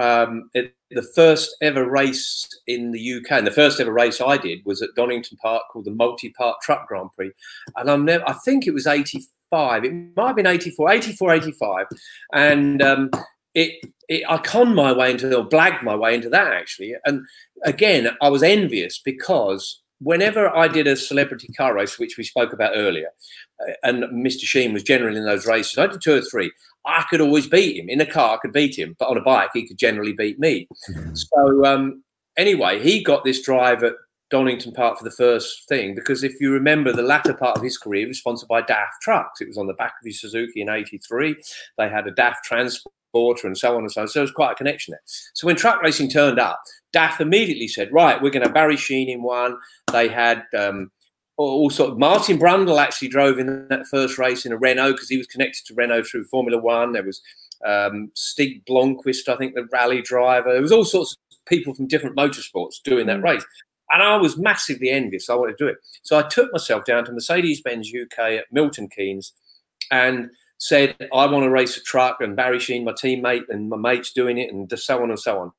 um, at the first ever race in the UK. And the first ever race I did was at Donington Park called the Multi Park Truck Grand Prix. And I'm never, I think it was 85. It might have been 84, 84, 85. And um, it, it, I conned my way into, or blagged my way into that actually. And again, I was envious because whenever I did a celebrity car race, which we spoke about earlier, uh, and Mr. Sheene was generally in those races, I did two or three. I could always beat him in a car. I could beat him, but on a bike, he could generally beat me. So um, anyway, he got this drive at Donington Park for the first thing because if you remember the latter part of his career, was sponsored by DAF trucks. It was on the back of his Suzuki in '83. They had a DAF transporter and so on and so on. So there was quite a connection there. So when truck racing turned up, DAF immediately said, "Right, we're going to Barry Sheene in one." They had um, all sort of Martin Brundle actually drove in that first race in a Renault because he was connected to Renault through Formula One. There was um, Stig Blomqvist, I think, the rally driver. There was all sorts of people from different motorsports doing that race. And I was massively envious. I wanted to do it. So I took myself down to Mercedes Benz UK at Milton Keynes and said, I want to race a truck. And Barry Sheene, my teammate, and my mates doing it, and so on and so on.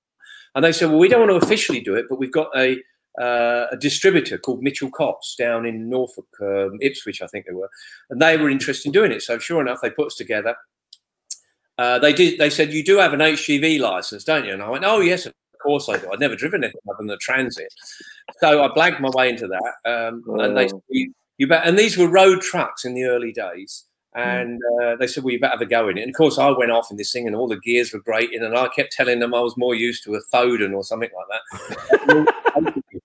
And they said, Well, we don't want to officially do it, but we've got a uh, a distributor called Mitchell Cotts down in Norfolk, um, Ipswich, I think they were, and they were interested in doing it. So sure enough, they put us together. Uh, they did. They said you do have an HGV license, don't you? And I went, oh yes, of course I do. I'd never driven anything other than the Transit, so I blagged my way into that. Um, And they, you, you bet, and these were road trucks in the early days. And uh, they said, "Well, you better have a go in it." And of course, I went off in this thing, and all the gears were grating, and I kept telling them I was more used to a Foden or something like that.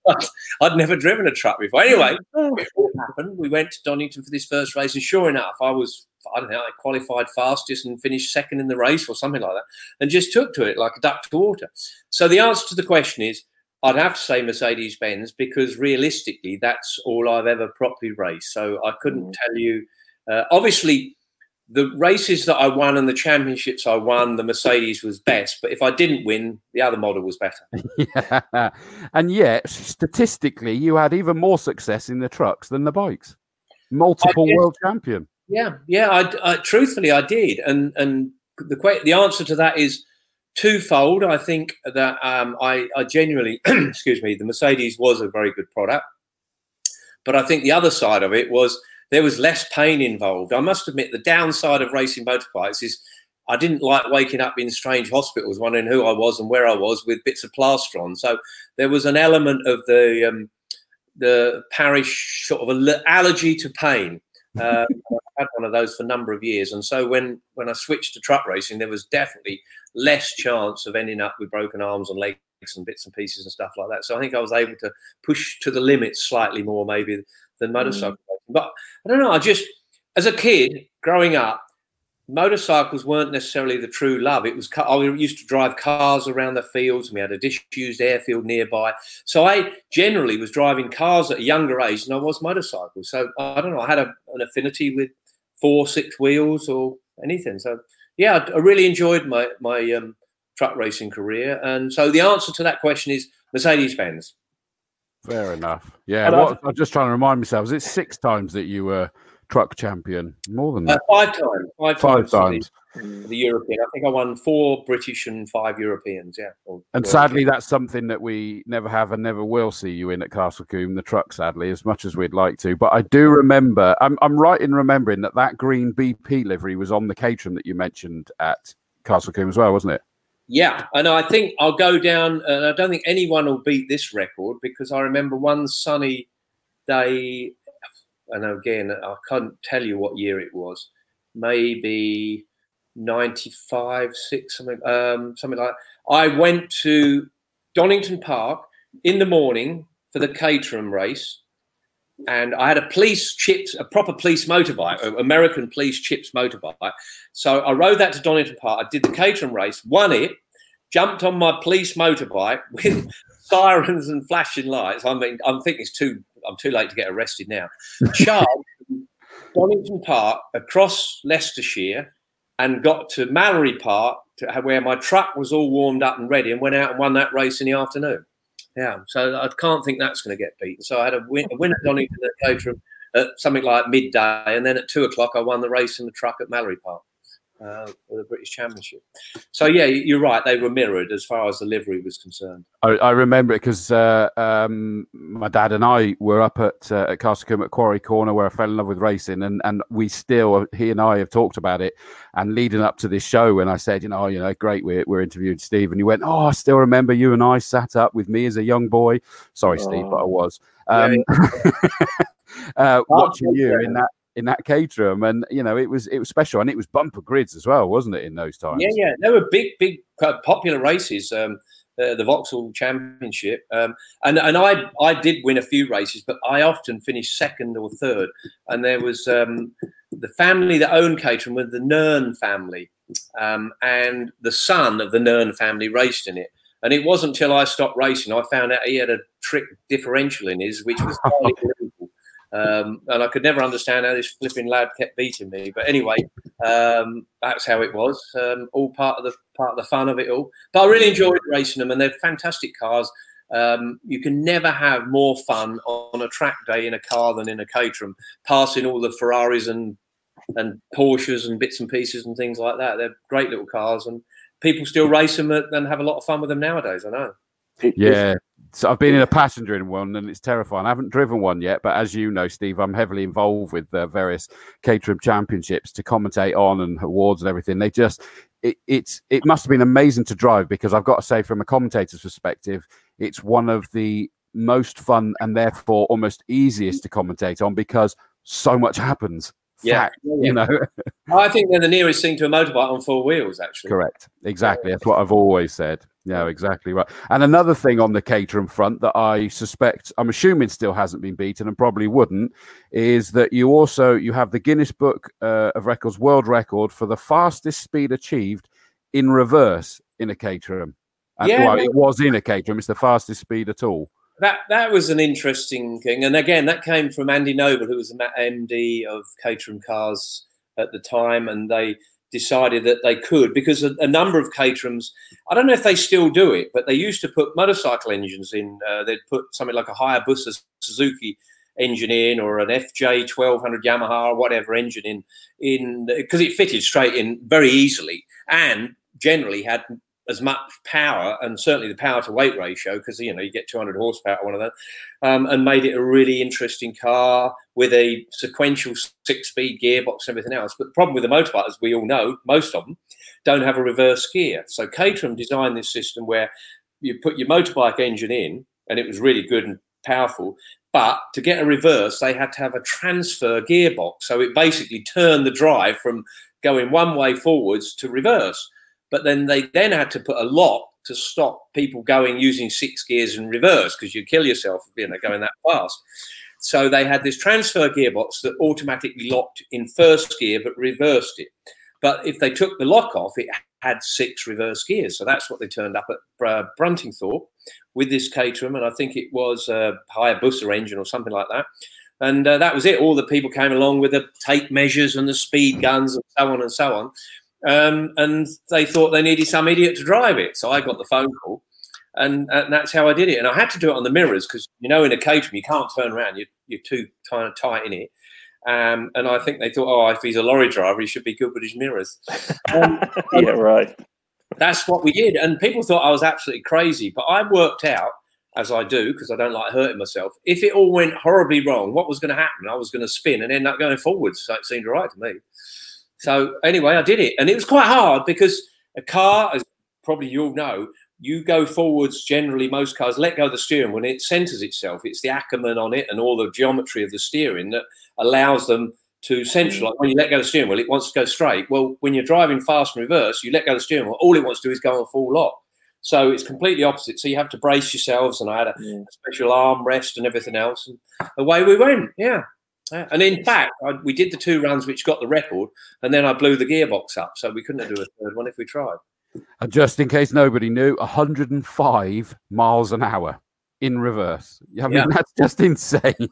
I'd never driven a truck before. Anyway, it happened. We went to Donington for this first race, and sure enough, I was I don't know, I qualified fastest and finished second in the race or something like that, and just took to it like a duck to water. So the answer to the question is, I'd have to say Mercedes Benz because realistically, that's all I've ever properly raced. So I couldn't mm. tell you uh, obviously, the races that I won and the championships I won, the Mercedes was best. But if I didn't win, the other model was better. yeah. And yet, statistically, you had even more success in the trucks than the bikes. Multiple world champion. Yeah, yeah. I, I, truthfully, I did, and and the the answer to that is twofold. I think that um, I, I genuinely, excuse me, the Mercedes was a very good product, but I think the other side of it was there was less pain involved. I must admit, the downside of racing motorbikes is I didn't like waking up in strange hospitals, wondering who I was and where I was with bits of plaster on. So there was an element of the um, the Parrish sort of allergy to pain. Uh, I had one of those for a number of years, and so when when I switched to truck racing, there was definitely less chance of ending up with broken arms and legs and bits and pieces and stuff like that. So I think I was able to push to the limits slightly more, maybe than motorcycle mm. racing. But I don't know. I just, as a kid growing up, motorcycles weren't necessarily the true love. It was I used to drive cars around the fields, and we had a disused airfield nearby. So I generally was driving cars at a younger age than I was motorcycles. So I don't know. I had a, an affinity with four, six wheels or anything. So yeah, I, I really enjoyed my my um, truck racing career. And so the answer to that question is Mercedes Benz. Fair enough. Yeah, what, I'm just trying to remind myself. Is it six times that you were truck champion? More than that? Uh, five times. Five, five times. The, the, European. I think I won four British and five Europeans. Yeah. Or, and sadly, that's something that we never have and never will see you in at Castle Combe, the truck. Sadly, as much as we'd like to. But I do remember. I'm I'm right in remembering that that green BP livery was on the Caterham that you mentioned at Castle Combe as well, wasn't it? Yeah, and I think I'll go down. And I don't think anyone will beat this record because I remember one sunny day, and again I can't tell you what year it was. Maybe ninety-five, six, something, um, something like. That. I went to Donington Park in the morning for the Caterham race, and I had a police CHiPs, a proper police motorbike, American police CHiPs motorbike. So I rode that to Donington Park. I did the Caterham race, won it, jumped on my police motorbike with sirens and flashing lights. I mean, I'm thinking it's too, I'm too late to get arrested now. Charged Donington Park across Leicestershire and got to Mallory Park to where my truck was all warmed up and ready and went out and won that race in the afternoon. Yeah, so I can't think that's going to get beaten. So I had a win, a win at Donington at at something like midday, and then at two o'clock I won the race in the truck at Mallory Park uh, for the British Championship. So yeah, you're right; they were mirrored as far as the livery was concerned. I, I remember it because uh, um, my dad and I were up at uh, at Castle Combe at Quarry Corner, where I fell in love with racing, and and we still he and I have talked about it. And leading up to this show, when I said, you know, oh, you know, great, we're we're interviewing Steve, and he went, oh, I still remember you and I sat up with me as a young boy. Sorry, oh. Steve, but I was. Um, yeah, uh, watching you in that in that Caterham, and you know it was it was special, and it was bumper grids as well, wasn't it? In those times, yeah, yeah, there were big, big popular races. Um, uh, the Vauxhall Championship, um, and and I I did win a few races, but I often finished second or third. And there was um, the family that owned Caterham was the Nearn family, um, and the son of the Nearn family raced in it. And it wasn't until I stopped racing I found out he had a trick differential in his, which was Um, and I could never understand how this flipping lad kept beating me. But anyway, um, that's how it was. Um, all part of the part of the fun of it all. But I really enjoyed racing them, and they're fantastic cars. Um, you can never have more fun on a track day in a car than in a Caterham, passing all the Ferraris and and Porsches and bits and pieces and things like that. They're great little cars, and people still race them and have a lot of fun with them nowadays. I know. Yeah, so I've been in a passenger in one, and it's terrifying. I haven't driven one yet, but as you know, Steve, I'm heavily involved with uh, various Caterham championships to commentate on and awards and everything. They just it, it's it must have been amazing to drive because I've got to say, from a commentator's perspective, it's one of the most fun and therefore almost easiest to commentate on because so much happens. Yeah, Fact, you know. I think they're the nearest thing to a motorbike on four wheels, actually. Correct. Exactly. That's what I've always said. Yeah, exactly right. And another thing on the Caterham front that I suspect, I'm assuming still hasn't been beaten and probably wouldn't, is that you also you have the Guinness Book uh, of Records world record for the fastest speed achieved in reverse in a Caterham. And, Yeah. well, it was in a Caterham. It's the fastest speed at all. That that was an interesting thing, and again, that came from Andy Noble, who was the MD of Caterham Cars at the time, and they decided that they could because a, a number of Caterhams, I don't know if they still do it, but they used to put motorcycle engines in. Uh, they'd put something like a Hayabusa Suzuki engine in, or an FJ twelve hundred Yamaha, or whatever engine in, in because it fitted straight in very easily, and generally had as much power and certainly the power to weight ratio because you know you get 200 horsepower one of them um, and made it a really interesting car with a sequential six speed gearbox and everything else. But the problem with the motorbike as we all know most of them don't have a reverse gear. So caterham designed this system where you put your motorbike engine in and it was really good and powerful but to get a reverse they had to have a transfer gearbox. So it basically turned the drive from going one way forwards to reverse but then they then had to put a lock to stop people going using six gears in reverse because you kill yourself you know going that fast. So they had this transfer gearbox that automatically locked in first gear but reversed it. But if they took the lock off it had six reverse gears. So that's what they turned up at bruntingthorpe with this caterham and i think it was a hayabusa engine or something like that. And uh, that was it. All the people came along with the tape measures and the speed guns and so on and so on um, and they thought they needed some idiot to drive it. So I got the phone call, and, and that's how I did it. And I had to do it on the mirrors because you know in a Caterham you can't turn around; you're, you're too of tight in it. Um, and I think they thought, oh, if he's a lorry driver, he should be good with his mirrors. Um, yeah, right. that's what we did, and people thought I was absolutely crazy. But I worked out, as I do, because I don't like hurting myself. If it all went horribly wrong, what was going to happen? I was going to spin and end up going forwards. So it seemed right to me. So anyway, I did it, and it was quite hard because a car, as probably you'll know, you go forwards. Generally, most cars let go of the steering when it centers itself. It's the Ackerman on it and all the geometry of the steering that allows them to centralise. Mm. When you let go of the steering wheel, it wants to go straight. Well, when you're driving fast and reverse, you let go of the steering wheel. All it wants to do is go on full lock. So it's completely opposite. So you have to brace yourselves, and I had a Yeah. special arm rest and everything else, and away we went. Yeah. Yeah. And in fact, I, we did the two runs which got the record, and then I blew the gearbox up, so we couldn't do a third one if we tried. And just in case nobody knew, 105 miles an hour in reverse. I mean, Yeah. that's just insane.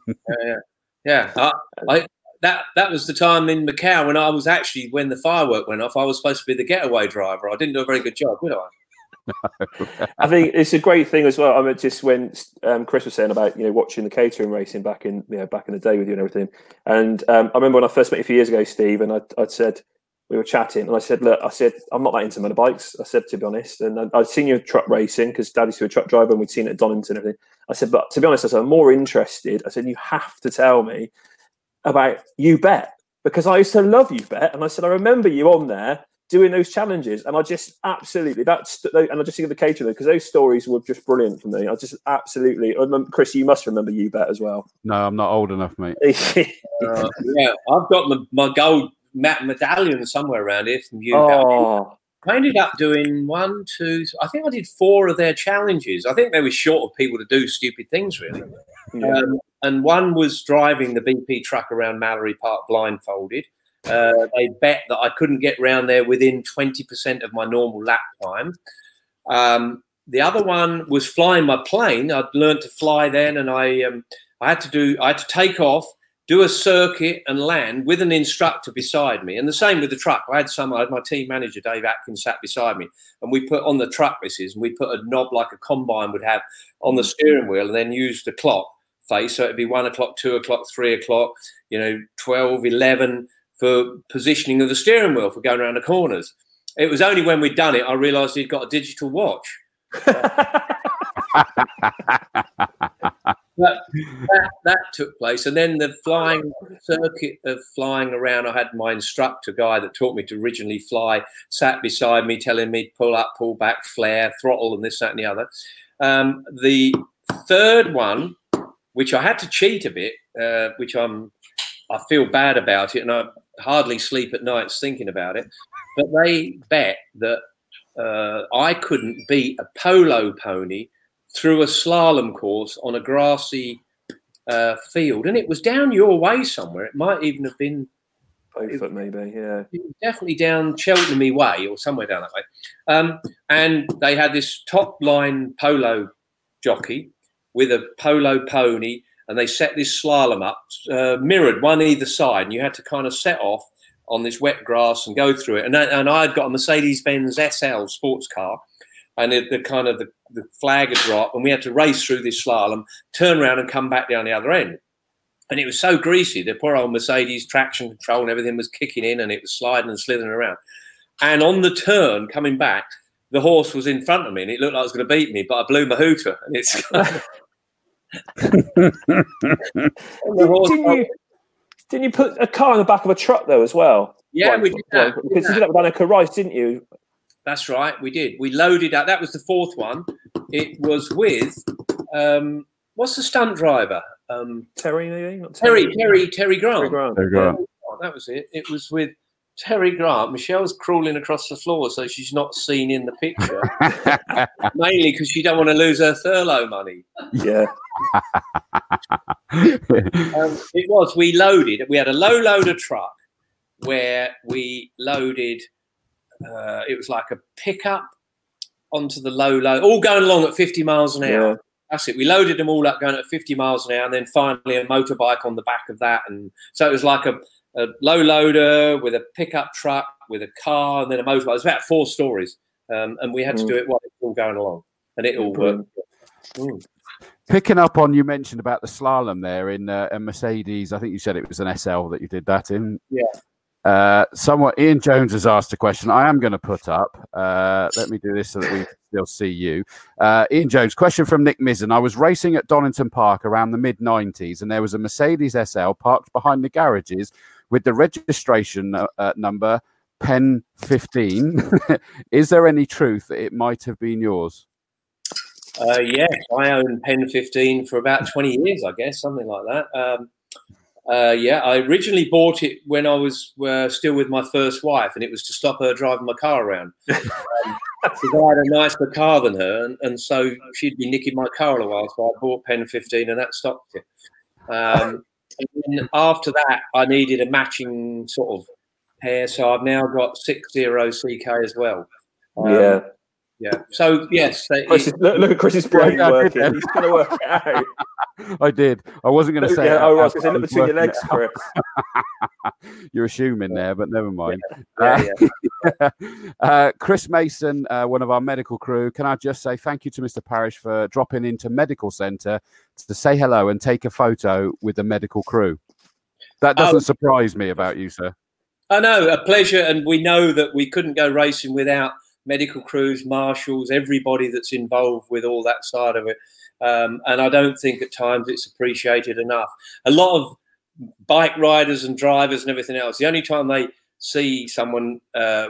Yeah, I, I, that that was the time in Macau when I was actually when the firework went off. I was supposed to be the getaway driver. I didn't do a very good job, did I? I think it's a great thing as well. I mean, just when um, Chris was saying about you know watching the Caterham racing back in you know back in the day with you and everything, and um, I remember when I first met you a few years ago, Steve, and I I said we were chatting, and I said, look, I said I'm not that into motorbikes. I said to be honest, and I- I'd seen you truck racing because Dad used to be a truck driver, and we'd seen it at Donington and everything. I said, but to be honest, I said I'm more interested. I said you have to tell me about you bet because I used to love you bet, and I said I remember you on there doing those challenges, and I just absolutely that's and I just think of the caterer because those stories were just brilliant for me. I just absolutely, remember, Chris, you must remember you bet as well. No, I'm not old enough, mate. Uh, yeah, I've got my, my gold ma- medallion somewhere around here from you. oh, I ended up doing one, two, I think I did four of their challenges. I think they were short of people to do stupid things, really. yeah. Um, and one was driving the BP truck around Mallory Park blindfolded. Uh, they bet that I couldn't get round there within 20% of my normal lap time. Um, the other one was flying my plane. I'd learned to fly then, and I um, I had to do I had to take off, do a circuit, and land with an instructor beside me. And the same with the truck. I had some. I had my team manager Dave Atkins sat beside me, and we put on the truck misses, and we put a knob like a combine would have on the steering wheel, and then used the clock face. So it'd be one o'clock, two o'clock, three o'clock, you know, 12, 11 for positioning of the steering wheel for going around the corners. It was only when we'd done it I realised he'd got a digital watch. that, that, that took place, and then the flying circuit of flying around. I had my instructor guy that taught me to originally fly, sat beside me, telling me pull up, pull back, flare, throttle, and this, that, and the other. Um, the third one, which I had to cheat a bit, uh, which I'm, I feel bad about it, and I hardly sleep at nights thinking about it. But they bet that uh, I couldn't beat a polo pony through a slalom course on a grassy uh, field, and it was down your way somewhere. It might even have been Beaufort, maybe, yeah. definitely down Cheltenham way or somewhere down that way. Um, and they had this top line polo jockey with a polo pony, and they set this slalom up, uh, mirrored one either side, and you had to kind of set off on this wet grass and go through it. And, I, and I'd got a Mercedes Benz SL sports car, and it, the kind of the, the flag had dropped, and we had to race through this slalom, turn around, and come back down the other end. And it was so greasy. The poor old Mercedes traction control and everything was kicking in, and it was sliding and slithering around. And on the turn coming back, the horse was in front of me, and it looked like it was going to beat me, but I blew my hooter, and it's. didn't, you, didn't you put a car in the back of a truck though as well? Yeah, like, we did that. Like, because you did that with Anneka Rice, didn't you? That's right, we did. We loaded up. That was the fourth one. It was with um, what's the stunt driver? Um, Terry, maybe? Not Terry, Terry, Terry Grant. Terry Grant. Terry Grant. Oh, that was it. It was with Terry Grant. Michelle's crawling across the floor so she's not seen in the picture, mainly because she don't want to lose her furlough money. Yeah. Um, it was. We loaded. We had a low loader truck where we loaded. Uh, it was like a pickup onto the low load, all going along at 50 miles an hour. Yeah. That's it. We loaded them all up going at 50 miles an hour, and then finally a motorbike on the back of that. And so it was like a, a low loader with a pickup truck, with a car, and then a motorbike. It was about four stories. Um, and we had to Mm. do it while it was all going along. And it all worked. Mm. Picking up on you mentioned about the slalom there in uh, a Mercedes. I think you said it was an SL that you did that in. Yeah. Uh, someone, Ian Jones has asked a question. I am going to put up. Uh, let me do this so that we still see you. Uh, Ian Jones, question from Nick Mizzen. I was racing at Donington Park around the mid 90s, and there was a Mercedes SL parked behind the garages with the registration uh, uh, number Pen 15. Is there any truth that it might have been yours? Uh, yes, I owned Pen 15 for about 20 years, I guess, something like that. Um, uh, yeah, I originally bought it when I was uh, still with my first wife, and it was to stop her driving my car around. Um, because I had a nicer car than her, and, and so she'd be nicking my car a while. So I bought Pen 15, and that stopped it. Um, and after that, I needed a matching sort of pair, so I've now got 60 CK as well. Um, yeah. Yeah. So yes, they- Chris is, look, look at Chris's brain Yeah, I working. that. He's going to work out. I did. I wasn't going to say. yeah, it oh, I out was going to say, loud. look between your legs, working Chris. You're assuming there, but never mind. yeah, yeah. uh, Chris Mason, uh, one of our medical crew. Can I just say thank you to Mr. Parrish for dropping into medical centre to say hello and take a photo with the medical crew. That Oh. doesn't surprise me about you, sir. I know, a pleasure, and we know that we couldn't go racing without medical crews, marshals, everybody that's involved with all that side of it. Um, and I don't think at times it's appreciated enough. A lot of bike riders and drivers and everything else, the only time they see someone uh,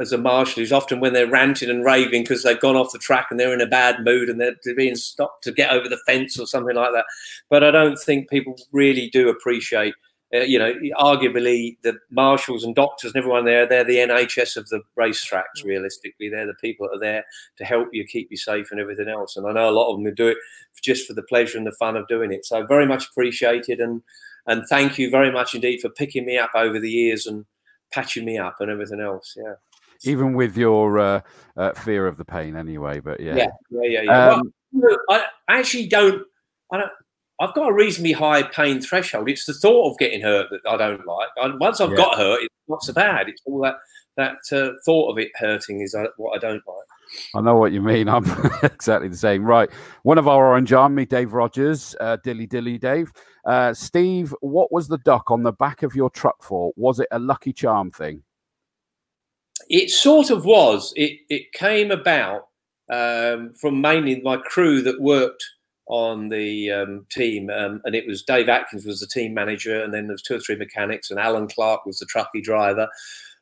as a marshal is often when they're ranting and raving because they've gone off the track and they're in a bad mood and they're being stopped to get over the fence or something like that. But I don't think people really do appreciate uh, you know, arguably the marshals and doctors and everyone there, they're the NHS of the racetracks, realistically. They're the people that are there to help you keep you safe and everything else. And I know a lot of them do it just for the pleasure and the fun of doing it. So very much appreciated and and thank you very much indeed for picking me up over the years and patching me up and everything else. Yeah. Even with your uh, uh, fear of the pain, anyway. But yeah, Yeah, yeah, yeah. yeah. Um, well, I actually don't. I don't. I've got a reasonably high pain threshold. It's the thought of getting hurt that I don't like. And once I've Yeah. got hurt, it's not so bad. It's all that that uh, thought of it hurting is uh, what I don't like. I know what you mean. I'm exactly the same. Right. One of our Orange Army, Dave Rogers, uh, Dilly Dilly Dave. Uh, Steve, what was the duck on the back of your truck for? Was it a lucky charm thing? It sort of was. It it came about um, from mainly my crew that worked on the um, team, um, and it was Dave Atkins was the team manager, and then there was two or three mechanics, and Alan Clark was the truckie driver,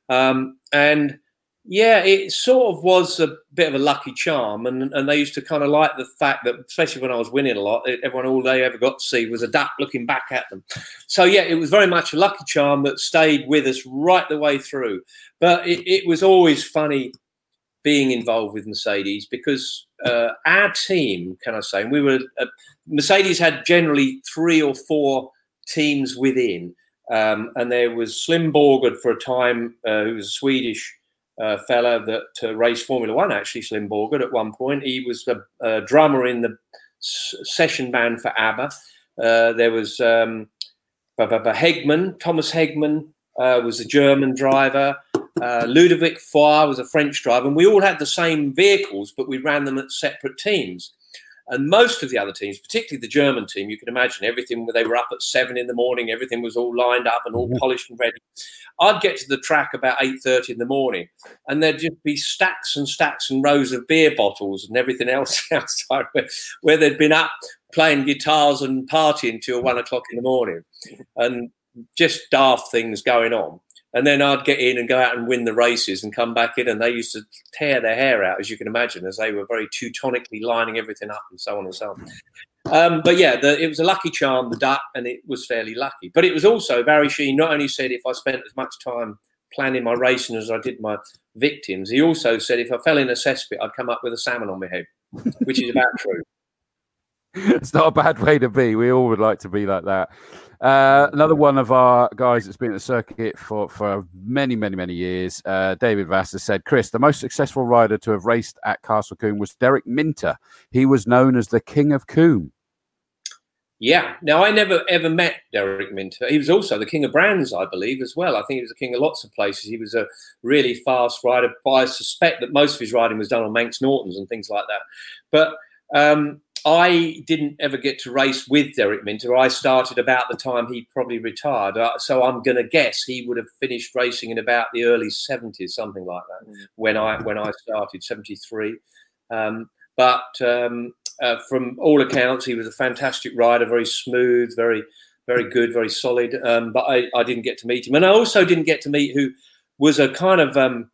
um, and yeah, it sort of was a bit of a lucky charm, and and they used to kind of like the fact that, especially when I was winning a lot, everyone all they ever got to see was a duck looking back at them. So yeah, it was very much a lucky charm that stayed with us right the way through. But it, it was always funny being involved with Mercedes because uh, our team, can I say, we were uh, Mercedes had generally three or four teams within, um, and there was Slim Borgudd for a time, uh, who was a Swedish uh, fella that uh, raced Formula One, actually, Slim Borgudd, at one point. He was a, a drummer in the session band for ABBA. Uh, there was um, Hegman, Thomas Hegman uh, was a German driver. Uh, Ludovic Foy was a French driver. And we all had the same vehicles, but we ran them at separate teams. And most of the other teams, particularly the German team, you can imagine everything where they were up at seven in the morning, everything was all lined up and all polished and ready. I'd get to the track about eight thirty in the morning, and there'd just be stacks and stacks and rows of beer bottles and everything else outside where, where they'd been up playing guitars and partying till one o'clock in the morning, and just daft things going on. And then I'd get in and go out and win the races and come back in. And they used to tear their hair out, as you can imagine, as they were very teutonically lining everything up and so on and so on. Um, but yeah, the, it was a lucky charm, the duck, and it was fairly lucky. But it was also, Barry Sheene not only said if I spent as much time planning my racing as I did my victims, he also said if I fell in a cesspit, I'd come up with a salmon on my head, which is about true. It's not a bad way to be. We all would like to be like that. Uh, another one of our guys that's been at the circuit for, for many, many, many years, uh, David Vassar said, Chris, the most successful rider to have raced at Castle Combe was Derek Minter. He was known as the King of Combe. Yeah. Now, I never ever met Derek Minter. He was also the king of brands, I believe, as well. I think he was the king of lots of places. He was a really fast rider. I suspect that most of his riding was done on Manx Nortons and things like that. But um, I didn't ever get to race with Derek Minter. I started about the time he probably retired. Uh, so I'm going to guess he would have finished racing in about the early 70s, something like that, mm. when I when I started, 73. Um, but um, uh, from all accounts, he was a fantastic rider, very smooth, very very good, very solid. Um, but I, I, didn't get to meet him, and I also didn't get to meet who was a kind of um,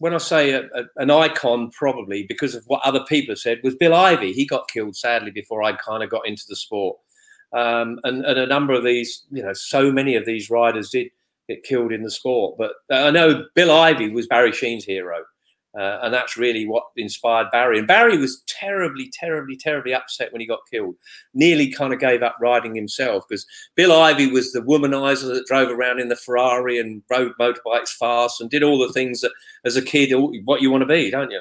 when I say a, a, an icon, probably because of what other people have said, was Bill Ivy. He got killed sadly before I kind of got into the sport. Um, and, and, a number of these, you know, so many of these riders did get killed in the sport. But I know Bill Ivy was Barry Sheene's hero. Uh, and that's really what inspired Barry. And Barry was terribly, terribly, terribly upset when he got killed. Nearly kind of gave up riding himself because Bill Ivy was the womanizer that drove around in the Ferrari and rode motorbikes fast and did all the things that, as a kid, what you want to be, don't you?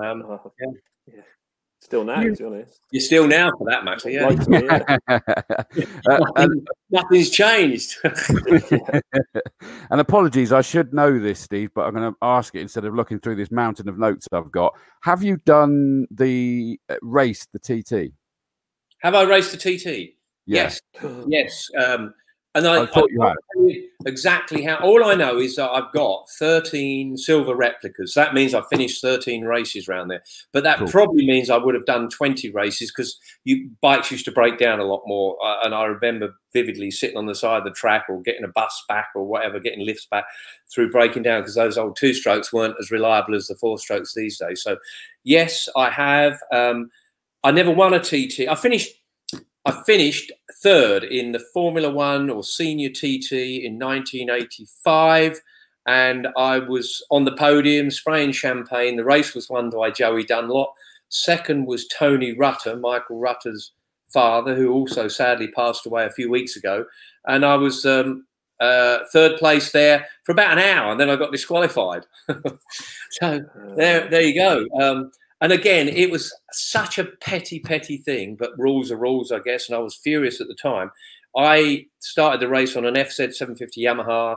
Um, oh, yeah. Yeah. Still now, to be honest. You're still now for that matter, yeah. uh, Nothing, nothing's changed. and apologies, I should know this, Steve, but I'm going to ask it instead of looking through this mountain of notes I've got. Have you done the uh, race, the TT? Have I raced the TT? Yes. Yes. Um, and I, I thought I, you had. exactly how. All I know is that I've got 13 silver replicas. That means I've finished 13 races around there. But that cool. probably means I would have done 20 races because you bikes used to break down a lot more. Uh, and I remember vividly sitting on the side of the track or getting a bus back or whatever, getting lifts back through breaking down because those old two strokes weren't as reliable as the four strokes these days. So, yes, I have. Um, I never won a TT. I finished I finished third in the Formula One or Senior TT in 1985, and I was on the podium spraying champagne. The race was won by Joey Dunlop. Second was Tony Rutter, Michael Rutter's father, who also sadly passed away a few weeks ago. And I was um, uh, third place there for about an hour, and then I got disqualified. so there, there you go. Um, and again, it was such a petty, petty thing, but rules are rules, I guess. And I was furious at the time. I started the race on an FZ 750 Yamaha,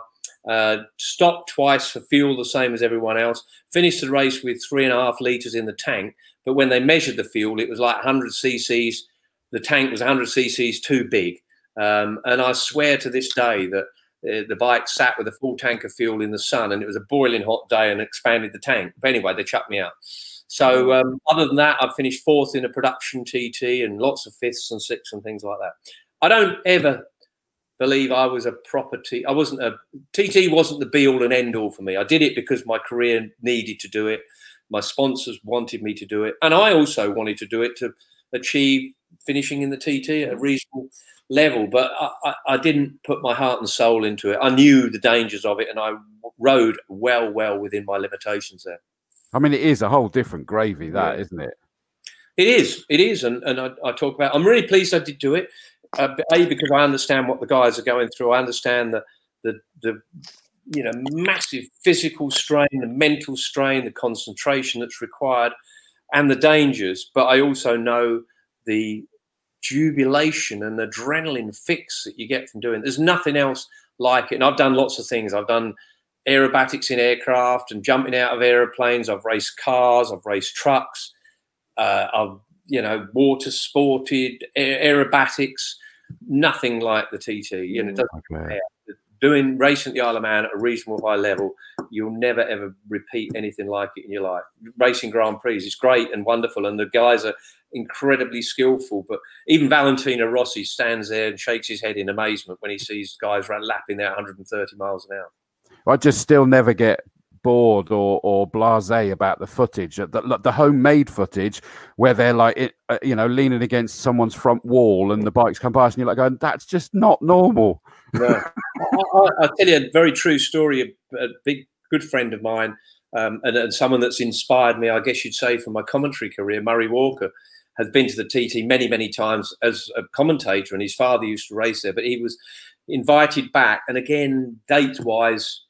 uh, stopped twice for fuel, the same as everyone else, finished the race with three and a half litres in the tank. But when they measured the fuel, it was like 100 cc's. The tank was 100 cc's too big. Um, and I swear to this day that uh, the bike sat with a full tank of fuel in the sun, and it was a boiling hot day, and expanded the tank. But anyway, they chucked me out. So um, other than that, I've finished fourth in a production TT and lots of fifths and sixths and things like that. I don't ever believe I was a proper. I wasn't a TT. wasn't the be all and end all for me. I did it because my career needed to do it. My sponsors wanted me to do it, and I also wanted to do it to achieve finishing in the TT at a reasonable level. But I, I, I didn't put my heart and soul into it. I knew the dangers of it, and I rode well, well within my limitations there. I mean, it is a whole different gravy, that yeah. not it? It is. It is, and and I, I, talk about. I'm really pleased I did do it. Uh, a because I understand what the guys are going through. I understand the the the you know massive physical strain, the mental strain, the concentration that's required, and the dangers. But I also know the jubilation and adrenaline fix that you get from doing. It. There's nothing else like it. And I've done lots of things. I've done aerobatics in aircraft and jumping out of aeroplanes. I've raced cars. I've raced trucks. Uh, I've you know water sported aerobatics. Nothing like the TT. You know, compare doing racing the Isle of Man at a reasonable high level, you'll never ever repeat anything like it in your life. Racing Grand Prix is great and wonderful, and the guys are incredibly skillful. But even Valentino Rossi stands there and shakes his head in amazement when he sees guys lapping there 130 miles an hour. I just still never get bored or or blasé about the footage, the, the homemade footage where they're like it, uh, you know, leaning against someone's front wall and the bikes come past, and you're like, going, that's just not normal. No. I, will tell you a very true story. A, a big good friend of mine, um, and, and, someone that's inspired me, I guess you'd say, for my commentary career, Murray Walker, has been to the TT many, many times as a commentator, and his father used to race there. But he was invited back, and again, date wise,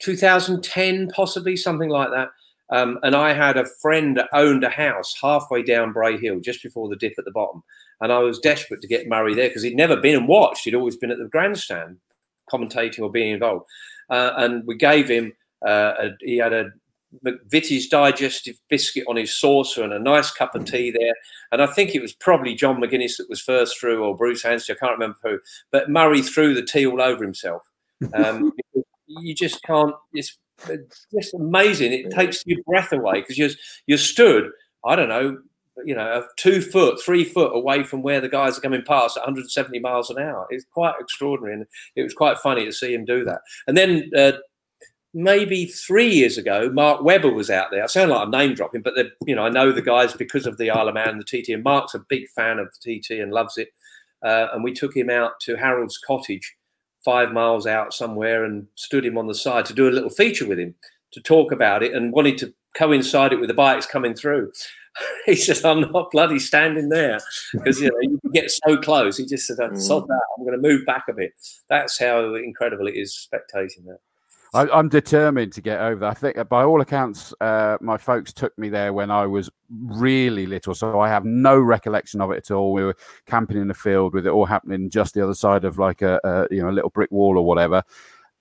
2010, possibly something like that. Um, and I had a friend that owned a house halfway down Bray Hill, just before the dip at the bottom. And I was desperate to get Murray there because he'd never been and watched. He'd always been at the grandstand, commentating or being involved. Uh, and we gave him, uh, a, he had a McVitie's digestive biscuit on his saucer and a nice cup of tea there. And I think it was probably John McGuinness that was first through or Bruce Anstey, I can't remember who. But Murray threw the tea all over himself. Um, you just can't, it's, it's just amazing. It takes your breath away because you're, you're stood, I don't know, you know, two foot, three foot away from where the guys are coming past at 170 miles an hour. It's quite extraordinary, and it was quite funny to see him do that. And then uh, maybe three years ago, Mark Webber was out there. I sound like I'm name dropping, but you know, I know the guys because of the Isle of Man and the TT. And Mark's a big fan of the TT and loves it. Uh, and we took him out to Harold's cottage, five miles out somewhere, and stood him on the side to do a little feature with him to talk about it, and wanted to coincide it with the bikes coming through. he said, I'm not bloody standing there because you know you get so close. He just said, mm. "Sod that! I'm going to move back a bit." That's how incredible it is spectating that. I, am determined to get over. That. I think, by all accounts, uh, my folks took me there when I was really little, so I have no recollection of it at all. We were camping in the field with it all happening just the other side of like a, a you know a little brick wall or whatever.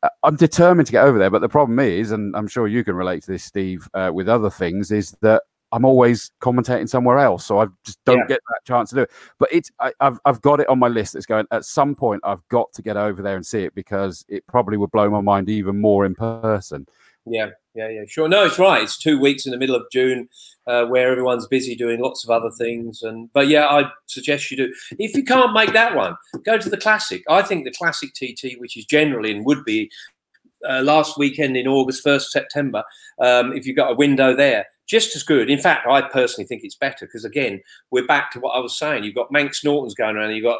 Uh, I'm determined to get over there, but the problem is, and I'm sure you can relate to this, Steve, uh, with other things, is that I'm always commentating somewhere else, so I just don't yeah. get that chance to do it. But it's I, have I've got it on my list. It's going at some point. I've got to get over there and see it because it probably would blow my mind even more in person. Yeah, yeah, yeah. Sure. No, it's right. It's two weeks in the middle of June, uh, where everyone's busy doing lots of other things. And but yeah, I suggest you do. If you can't make that one, go to the classic. I think the classic TT, which is generally and would be uh, last weekend in August, first September. Um, if you've got a window there just as good. In fact, I personally think it's better because again, we're back to what I was saying. You've got Manx Nortons going around. You've got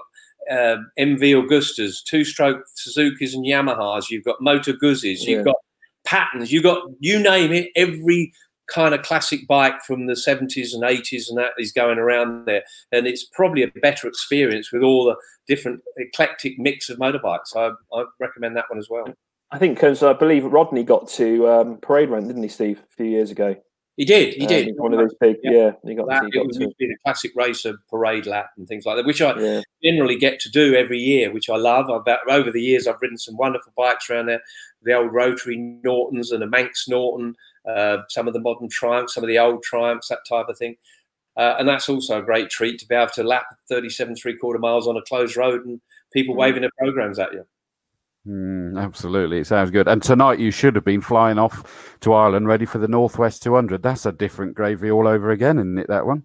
uh, MV Agustas, two-stroke Suzuki's and Yamahas. You've got Moto Guzzi's. You've yeah. got patterns. You've got you name it. Every kind of classic bike from the 70s and 80s and that is going around there and it's probably a better experience with all the different eclectic mix of motorbikes i, I recommend that one as well i think because i believe rodney got to um, parade run didn't he steve a few years ago he did. He did. one of those big, yeah. yeah he got, that, he got it to. a classic racer parade lap and things like that, which I yeah. generally get to do every year, which I love. I've, over the years, I've ridden some wonderful bikes around there. The old rotary Nortons and a Manx Norton, uh, some of the modern Triumphs, some of the old Triumphs, that type of thing. Uh, and that's also a great treat to be able to lap 37 three quarter miles on a closed road and people mm. waving their programs at you. Mm, absolutely, it sounds good. And tonight you should have been flying off to Ireland, ready for the Northwest 200. That's a different gravy all over again, isn't it? That one.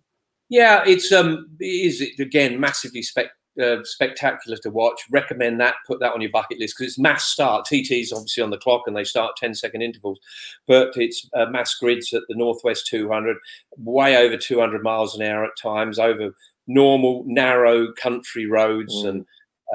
Yeah, it's um, is it again massively spec uh, spectacular to watch. Recommend that. Put that on your bucket list because it's mass start. TT's obviously on the clock and they start 10 second intervals, but it's uh, mass grids at the Northwest 200, way over 200 miles an hour at times, over normal narrow country roads mm. and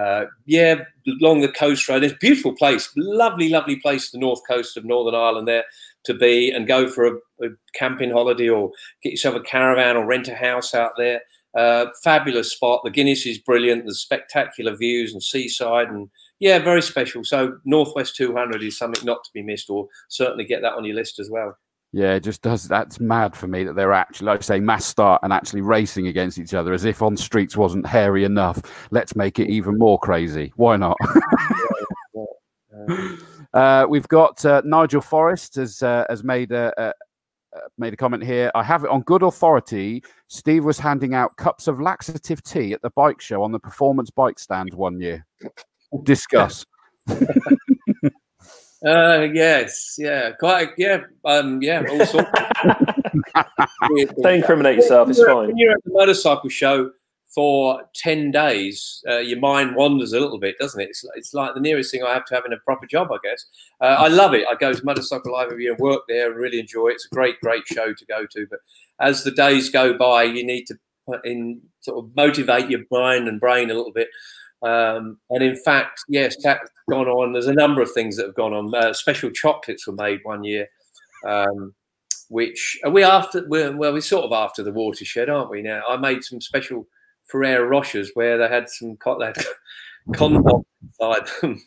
uh, yeah, along the coast road. It's a beautiful place, lovely, lovely place, the north coast of Northern Ireland there to be and go for a, a camping holiday or get yourself a caravan or rent a house out there. Uh, fabulous spot. The Guinness is brilliant. There's spectacular views and seaside, and yeah, very special. So Northwest 200 is something not to be missed, or certainly get that on your list as well. Yeah, it just does. That's mad for me that they're actually, like I say, mass start and actually racing against each other as if on streets wasn't hairy enough. Let's make it even more crazy. Why not? uh, we've got uh, Nigel Forrest has uh, has made a, a, made a comment here. I have it on good authority. Steve was handing out cups of laxative tea at the bike show on the performance bike stand one year. Discuss. Uh, yes, yeah, quite, yeah, um, yeah, all sorts. Don't incriminate yourself. It's fine. When you're at the motorcycle show for ten days, uh, your mind wanders a little bit, doesn't it? It's, it's like the nearest thing I have to having a proper job, I guess. Uh, I love it. I go to Motorcycle Live every year, work there, really enjoy it. It's a great, great show to go to. But as the days go by, you need to put in sort of motivate your mind and brain a little bit. Um, and in fact, yes, that's gone on. There's a number of things that have gone on. Uh, special chocolates were made one year, um, which are we after? We're, well, we're sort of after the watershed, aren't we? Now, I made some special Ferrero Rochers where they had some they condom inside them.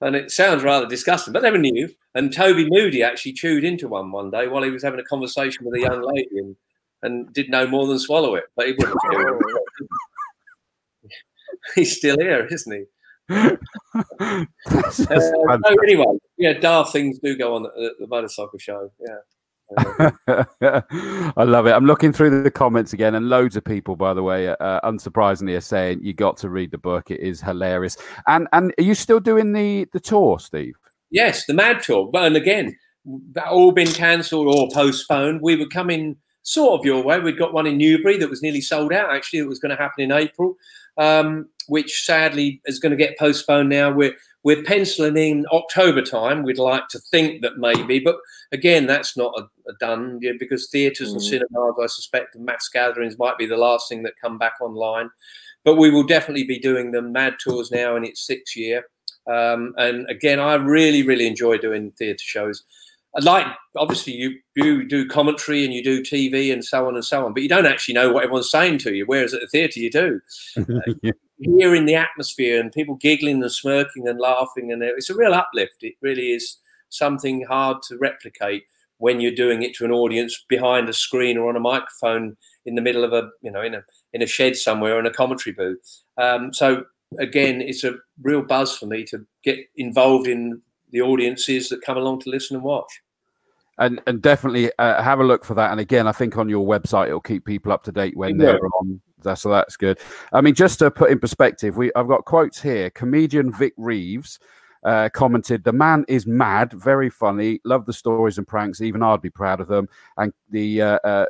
and it sounds rather disgusting, but they were new. And Toby Moody actually chewed into one one day while he was having a conversation with a young lady and, and did no more than swallow it. But he wouldn't he's still here, isn't he? uh, so anyway, yeah, daft things do go on at the, motorcycle show. Yeah. I love it. I'm looking through the comments again, and loads of people, by the way, uh, unsurprisingly, are saying you got to read the book. It is hilarious. And and are you still doing the the tour, Steve? Yes, the Mad Tour. Well, and again, that all been cancelled or postponed. We were coming sort of your way. We'd got one in Newbury that was nearly sold out. Actually, it was going to happen in April um, which sadly is going to get postponed now. We're we're penciling in October time. We'd like to think that maybe, but again, that's not a, a done yeah, because theatres mm. and cinemas, I suspect, and mass gatherings might be the last thing that come back online. But we will definitely be doing the Mad Tours now in its sixth year. Um, and again, I really, really enjoy doing theatre shows I like obviously you you do commentary and you do TV and so on and so on, but you don't actually know what everyone's saying to you. Whereas at the theatre you do. yeah. Hearing the atmosphere and people giggling and smirking and laughing, and it's a real uplift. It really is something hard to replicate when you're doing it to an audience behind a screen or on a microphone in the middle of a you know in a in a shed somewhere in a commentary booth. Um, so again, it's a real buzz for me to get involved in the audiences that come along to listen and watch and and definitely uh, have a look for that. And again, I think on your website it'll keep people up to date when they're on. So that's good. I mean, just to put in perspective, we I've got quotes here. Comedian Vic Reeves uh, commented, "The man is mad, very funny. Love the stories and pranks. Even I'd be proud of them." And the uh, uh,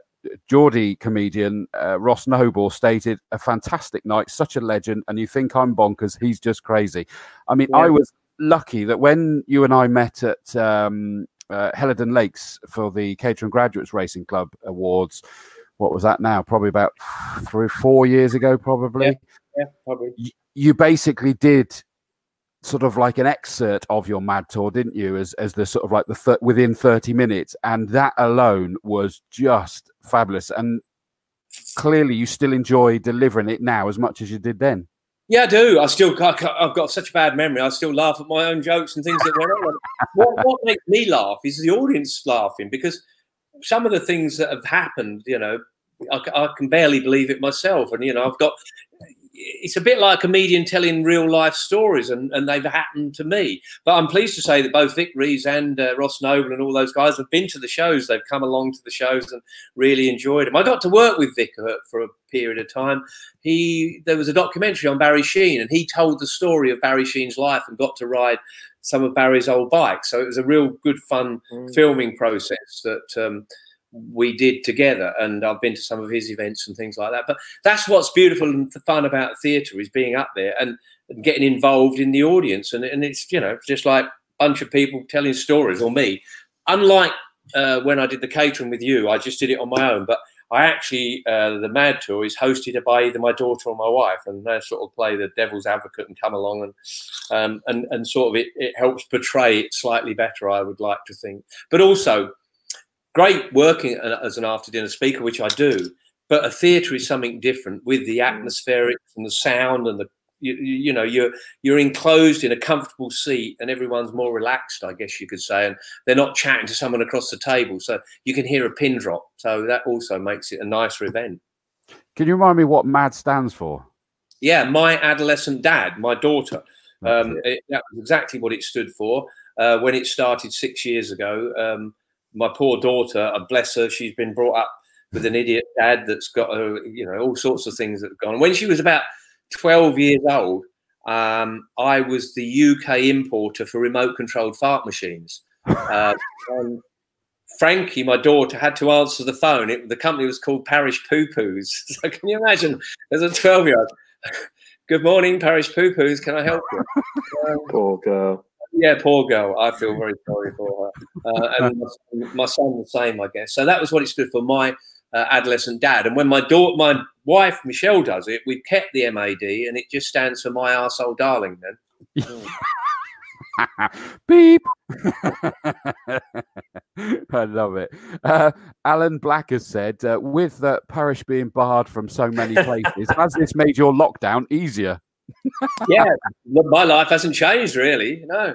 Geordie comedian uh, Ross Noble stated, "A fantastic night, such a legend. And you think I'm bonkers? He's just crazy." I mean, yeah. I was lucky that when you and I met at um, uh, Hellidon Lakes for the Caterham Graduates Racing Club Awards. What was that now? Probably about three, four years ago, probably. Yeah, yeah probably. You, you basically did sort of like an excerpt of your mad tour didn't you as as the sort of like the th- within 30 minutes and that alone was just fabulous and clearly you still enjoy delivering it now as much as you did then yeah, I do. I still, I've got such a bad memory. I still laugh at my own jokes and things that went on. what, what makes me laugh is the audience laughing because some of the things that have happened, you know, I, I, can barely believe it myself. And you know, I've got it's a bit like a comedian telling real life stories, and, and they've happened to me. But I'm pleased to say that both Vic Rees and uh, Ross Noble and all those guys have been to the shows. They've come along to the shows and really enjoyed them. I got to work with Vic uh, for a period of time. He there was a documentary on Barry Sheene and he told the story of Barry Sheene's life and got to ride some of Barry's old bikes. So it was a real good fun mm. filming process that. Um, we did together and i've been to some of his events and things like that but that's what's beautiful and fun about theatre is being up there and, and getting involved in the audience and, and it's you know just like a bunch of people telling stories or me unlike uh, when i did the catering with you i just did it on my own but i actually uh, the mad tour is hosted by either my daughter or my wife and they sort of play the devil's advocate and come along and um, and, and sort of it, it helps portray it slightly better i would like to think but also great working as an after dinner speaker, which I do, but a theatre is something different with the mm. atmospherics and the sound and the you, you, know you're you're enclosed in a comfortable seat and everyone's more relaxed i guess you could say and they're not chatting to someone across the table so you can hear a pin drop. So that also makes it a nicer event. Can you remind me what mad stands for? Yeah my adolescent dad my daughter. Um, it, that was exactly what it stood for uh, when it started six years ago. Um, my poor daughter, uh, bless her, she's been brought up with an idiot dad that's got you know all sorts of things that have gone. When she was about twelve years old, um, I was the UK importer for remote controlled fart machines. Uh, Frankie, my daughter, had to answer the phone. It, the company was called Parrish Poo Poos. So can you imagine as a 12 year old? Good morning, Parrish Poo Poos. Can I help you? Um, Poor girl yeah, poor girl. I feel very sorry for her. Uh, and my, my, son the same, I guess. So that was what it stood for. My uh, adolescent dad. And when my daughter, my wife Michelle does it, we've kept the MAD, and it just stands for my arsehole darling. Then. Beep. I love it. Uh, Alan Black has said, uh, with the Parrish being barred from so many places, has this made your lockdown easier? yeah, my life hasn't changed really. No,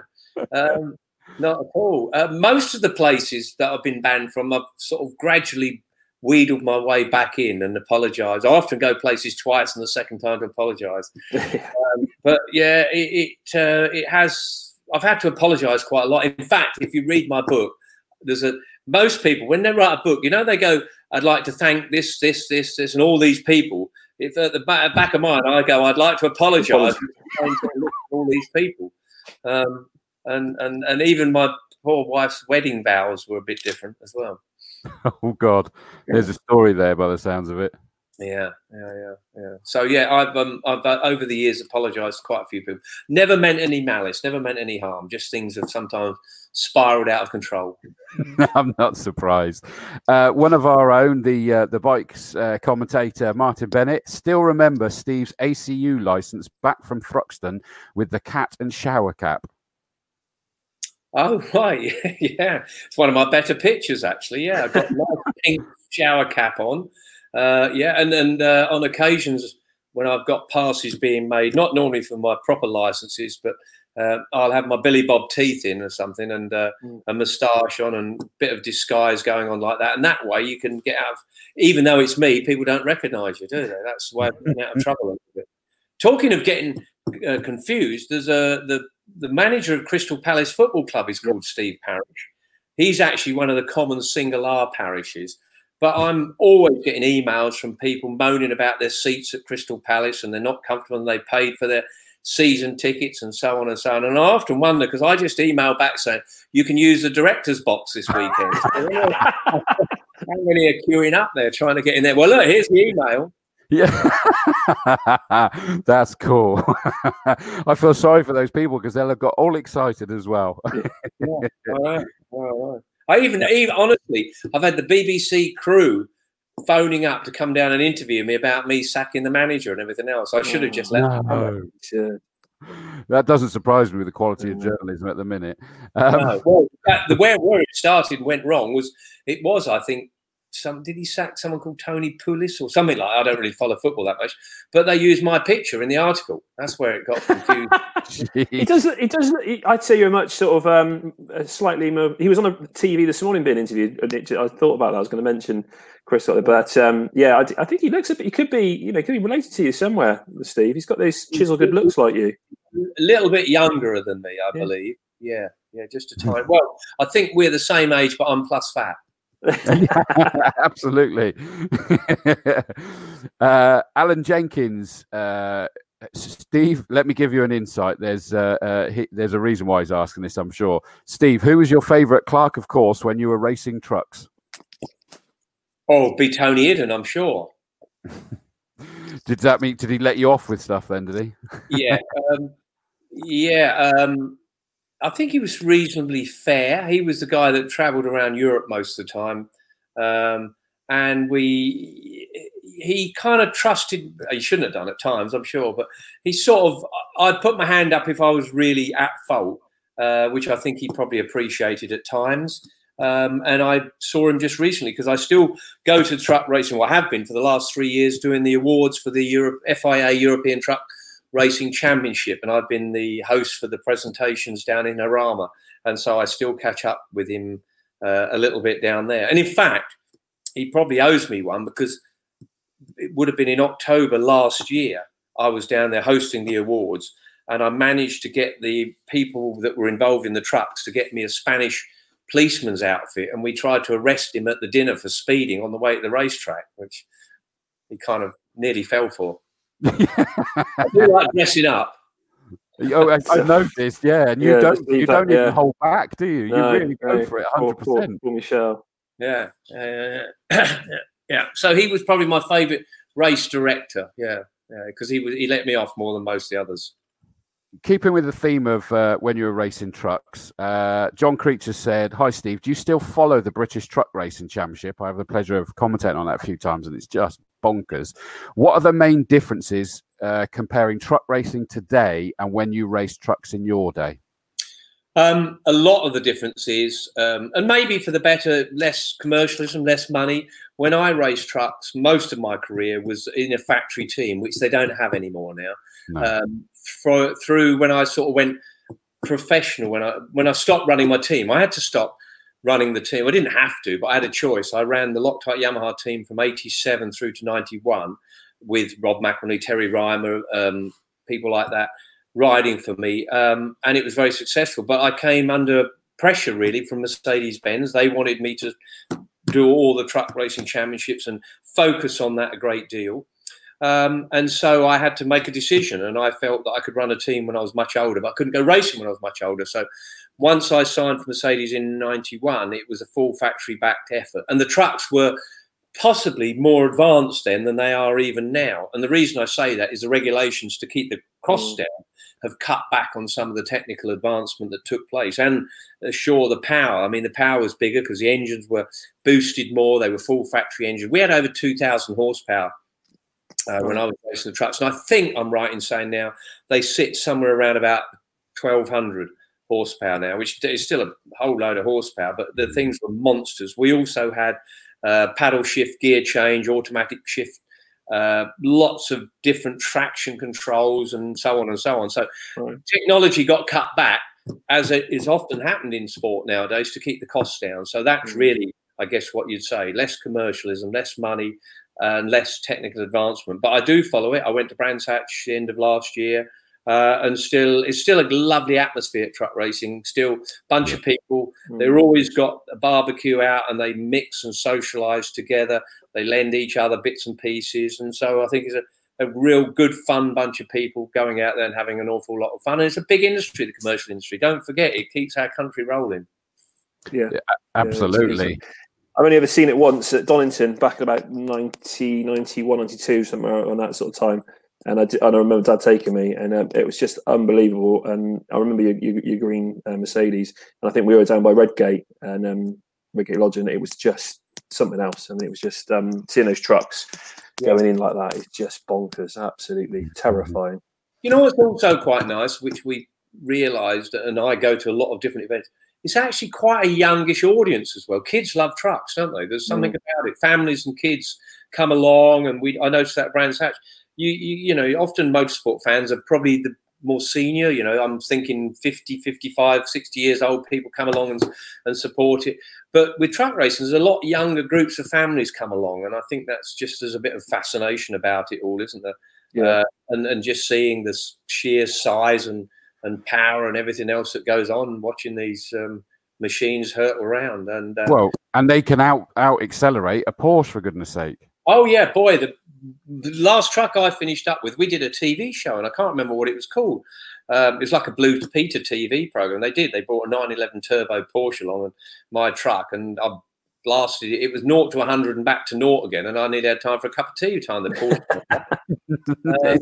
um, not at all. Uh, most of the places that I've been banned from, I've sort of gradually wheedled my way back in and apologise. I often go places twice, and the second time to apologise. um, but yeah, it it, uh, it has. I've had to apologise quite a lot. In fact, if you read my book, there's a most people when they write a book, you know, they go, "I'd like to thank this, this, this, this, and all these people." If at the back, back of mine, I go, "I'd like to apologise to all these people." Um, and and and even my poor wife's wedding vows were a bit different as well. Oh God, there's a story there by the sounds of it. Yeah, yeah, yeah, yeah. So yeah, I've um, I've uh, over the years apologised to quite a few people. Never meant any malice, never meant any harm. Just things have sometimes spiraled out of control. I'm not surprised. Uh, one of our own, the uh, the bikes uh, commentator Martin Bennett, still remember Steve's ACU license back from Thruxton with the cat and shower cap. Oh right, yeah, it's one of my better pictures actually. Yeah, I've got my pink shower cap on. Uh, yeah, and and uh, on occasions when I've got passes being made, not normally for my proper licenses, but uh, I'll have my Billy Bob teeth in or something, and uh, mm. a moustache on, and a bit of disguise going on like that. And that way, you can get out of, even though it's me, people don't recognise you, do they? That's the way of getting out of trouble a little bit. Talking of getting uh, confused, there's a the the manager of Crystal Palace Football Club is called Steve Parish. He's actually one of the common single R parishes. But I'm always getting emails from people moaning about their seats at Crystal Palace and they're not comfortable and they paid for their season tickets and so on and so on. And I often wonder because I just email back saying you can use the director's box this weekend. How many are queuing up there trying to get in there? Well, look, here's the email. Yeah, that's cool. I feel sorry for those people because they'll have got all excited as well. yeah. All right. All right. I even, even honestly, I've had the BBC crew phoning up to come down and interview me about me sacking the manager and everything else. I should have just left. No. That doesn't surprise me with the quality of journalism at the minute. Um, no. Well, that, the where, where it started went wrong was it was I think some did he sack someone called Tony Pulis or something like I don't really follow football that much, but they used my picture in the article. That's where it got confused. it does. It does. I'd say you're much sort of um, slightly more. He was on a TV this morning being interviewed. I thought about that. I was going to mention Chris, but um, yeah, I, I, think he looks a bit. He could be, you know, could be related to you somewhere, Steve. He's got those chisel good looks like you. A little bit younger than me, I yeah. believe. Yeah, yeah, just a time. Well, I think we're the same age, but I'm plus fat. Absolutely. uh, Alan Jenkins, uh, Steve, let me give you an insight. There's uh, uh, he, there's a reason why he's asking this, I'm sure. Steve, who was your favourite clerk of course when you were racing trucks? Oh, be Tony Idden, I'm sure. did that mean? Did he let you off with stuff then? Did he? yeah, um, yeah. Um, I think he was reasonably fair. He was the guy that travelled around Europe most of the time, um, and we he kind of trusted. He shouldn't have done at times, I'm sure, but he sort of. I'd put my hand up if I was really at fault, uh, which I think he probably appreciated at times. Um, and I saw him just recently because I still go to truck racing. Well, I have been for the last three years doing the awards for the Europe, FIA European Truck Racing Championship, and I've been the host for the presentations down in Jarama, and so I still catch up with him uh, a little bit down there. And in fact, he probably owes me one because it would have been in October last year. I was down there hosting the awards, and I managed to get the people that were involved in the trucks to get me a Spanish policeman's outfit, and we tried to arrest him at the dinner for speeding on the way to the racetrack, which he kind of nearly fell for. I do like dressing up. Oh, I, I noticed, yeah, and you yeah, don't you don't even yeah. hold back, do you? No, you really go no, for it, hundred percent. Michelle. Yeah, yeah, yeah, yeah. So he was probably my favourite race director. Yeah, yeah, because he was he let me off more than most of the others. Keeping with the theme of uh, when you were racing trucks, uh, John Creature said, "Hi Steve, do you still follow the British Truck Racing Championship? I have the pleasure of commentating on that a few times, and it's just bonkers. What are the main differences uh, comparing truck racing today and when you raced trucks in your day? Um, a lot of the differences, um, and maybe for the better, less commercialism, less money. When I raced trucks, most of my career was in a factory team, which they don't have anymore now. No. Um, for, through when I sort of went professional, when I when I stopped running my team, I had to stop running the team. I didn't have to, but I had a choice. I ran the Loctite Yamaha team from 87 through to 91 with Rob McElnea, Terry Rymer, um, people like that riding for me. Um, and it was very successful. But I came under pressure really from Mercedes Benz. They wanted me to do all the truck racing championships and focus on that a great deal. Um, and so I had to make a decision, and I felt that I could run a team when I was much older, but I couldn't go racing when I was much older. So once I signed for Mercedes in 91, it was a full factory backed effort. And the trucks were possibly more advanced then than they are even now. And the reason I say that is the regulations to keep the costs mm. down have cut back on some of the technical advancement that took place. And sure, the power, I mean, the power was bigger because the engines were boosted more, they were full factory engines. We had over 2,000 horsepower. Uh, when I was racing the trucks, and I think I'm right in saying now they sit somewhere around about 1200 horsepower now, which is still a whole load of horsepower, but the mm. things were monsters. We also had uh, paddle shift, gear change, automatic shift, uh, lots of different traction controls, and so on and so on. So right. technology got cut back, as it is often happened in sport nowadays, to keep the costs down. So that's mm. really, I guess, what you'd say: less commercialism, less money, and less technical advancement. But I do follow it. I went to Brands Hatch the end of last year. Uh, and still, it's still a lovely atmosphere at truck racing. Still, bunch of people. Mm. They're always got a barbecue out, and they mix and socialise together. They lend each other bits and pieces, and so I think it's a, a real good, fun bunch of people going out there and having an awful lot of fun. And it's a big industry, the commercial industry. Don't forget, it keeps our country rolling. Yeah, yeah absolutely. Yeah, I've only ever seen it once at Donington back in about 1991, 92, somewhere on that sort of time and I, and I remember Dad taking me, and um, it was just unbelievable. And I remember your, your, your green uh, Mercedes, and I think we were down by Redgate and um, Redgate Lodge, and it was just something else. I mean, it was just um, seeing those trucks yeah. going in like that is just bonkers, absolutely terrifying. You know what's also quite nice, which we realised, and I go to a lot of different events, it's actually quite a youngish audience as well. Kids love trucks, don't they? There's something mm. about it. Families and kids come along, and we I noticed that Brands Hatch. You, you you know, often motorsport fans are probably the more senior you know i'm thinking 50 55 60 years old people come along and, and support it. But with truck racing there's a lot younger groups of families come along and i think that's just there's a bit of fascination about it all isn't there? Yeah. Uh, and, and just seeing the sheer size and, and power and everything else that goes on watching these um, machines hurtle around and uh, well and they can out out accelerate a porsche for goodness sake. Oh yeah boy the the last truck I finished up with, we did a TV show, and I can't remember what it was called. Um, it was like a Blue Peter TV program. They did. They brought a 911 turbo Porsche along and my truck, and I blasted it. It was naught to 100 and back to naught again, and I needed had time for a cup of tea time. The Porsche.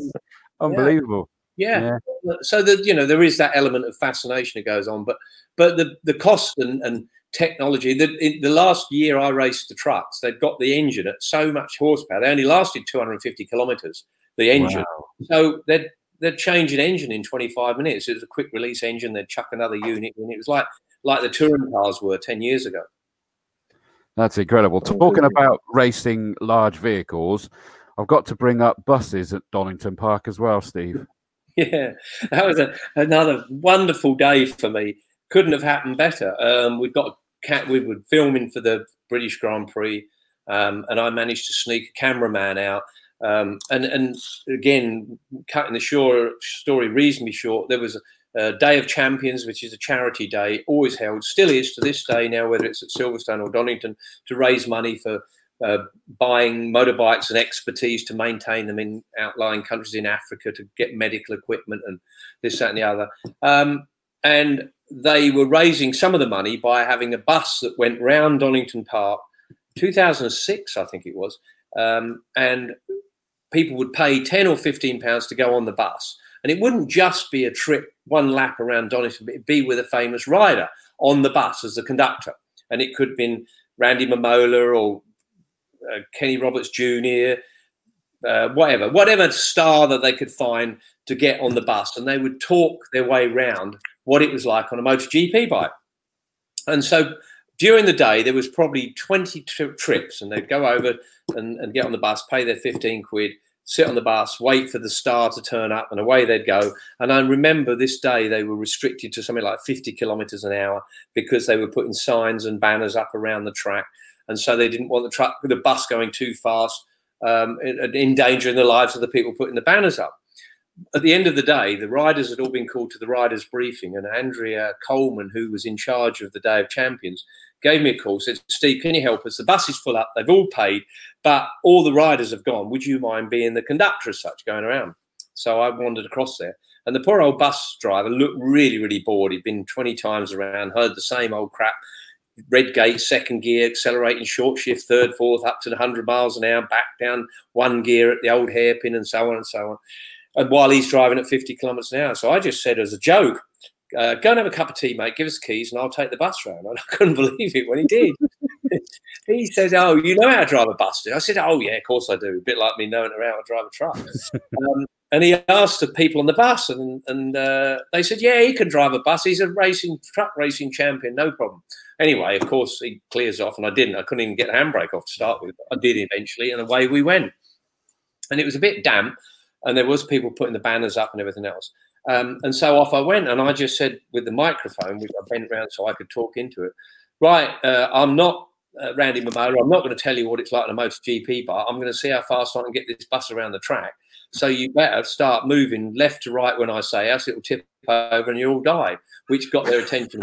um, unbelievable. Yeah. yeah. So that you know there is that element of fascination that goes on, but but the the cost and and technology. The, in the last year I raced the trucks, they'd got the engine at so much horsepower. They only lasted 250 kilometers, the engine. Wow. So they'd, they'd change an engine in 25 minutes. It was a quick release engine. They'd chuck another unit in. It was like, like the touring cars were 10 years ago. That's incredible. Talking about racing large vehicles, I've got to bring up buses at Donington Park as well, Steve. Yeah, that was a, another wonderful day for me. Couldn't have happened better. Um, we've got cat we were filming for the British Grand Prix, um, and I managed to sneak a cameraman out. Um, and and again, cutting the short story reasonably short, there was a, a, Day of Champions, which is a charity day, always held, still is to this day now, whether it's at Silverstone or Donington, to raise money for uh, buying motorbikes and expertise to maintain them in outlying countries in Africa to get medical equipment and this, that, and the other. Um, and they were raising some of the money by having a bus that went round Donington Park, 2006, I think it was, um, and people would pay 10 or 15 pounds to go on the bus. And it wouldn't just be a trip, one lap around Donington, but it'd be with a famous rider on the bus as the conductor. And it could have been Randy Mamola or uh, Kenny Roberts Jr., uh, whatever, whatever star that they could find to get on the bus. And they would talk their way round what it was like on a MotoGP bike. And so during the day, there was probably 20 tri- trips, and they'd go over and, and get on the bus, pay their 15 quid, sit on the bus, wait for the star to turn up, and away they'd go. And I remember this day they were restricted to something like 50 kilometers an hour because they were putting signs and banners up around the track. And so they didn't want the truck, the bus going too fast, um, endangering the lives of the people putting the banners up at the end of the day, the riders had all been called to the riders' briefing, and Andrea Coleman, who was in charge of the Day of Champions, gave me a call. Said, "Steve, can you help us? The bus is full up. They've all paid, but all the riders have gone. Would you mind being the conductor as such, going around?" So I wandered across there, and the poor old bus driver looked really, really bored. He'd been twenty times around, heard the same old crap. Redgate, second gear, accelerating short shift, third, fourth, up to 100 miles an hour, back down one gear at the old hairpin, and so on and so on and while he's driving at 50 kilometers an hour. So I just said as a joke, uh, go and have a cup of tea, mate. Give us keys, and I'll take the bus round. And I couldn't believe it when he did. he said, "Oh, you know how to drive a bus?" I said, "Oh yeah, of course I do." A bit like me knowing how to drive a truck. um, and he asked the people on the bus, and and uh, they said, "Yeah, he can drive a bus. He's a racing truck racing champion, no problem." Anyway, of course, he clears off, and I didn't. I couldn't even get the handbrake off to start with. I did eventually, and away we went. And it was a bit damp, and there was people putting the banners up and everything else. Um, and so off I went, and I just said with the microphone, which I bent around so I could talk into it. Right, uh, I'm not uh, Randy Mamola. I'm not going to tell you what it's like on a MotoGP bar. I'm going to see how fast I can get this bus around the track. So you better start moving left to right when I say, else it'll tip over and you'll die. Which got their attention.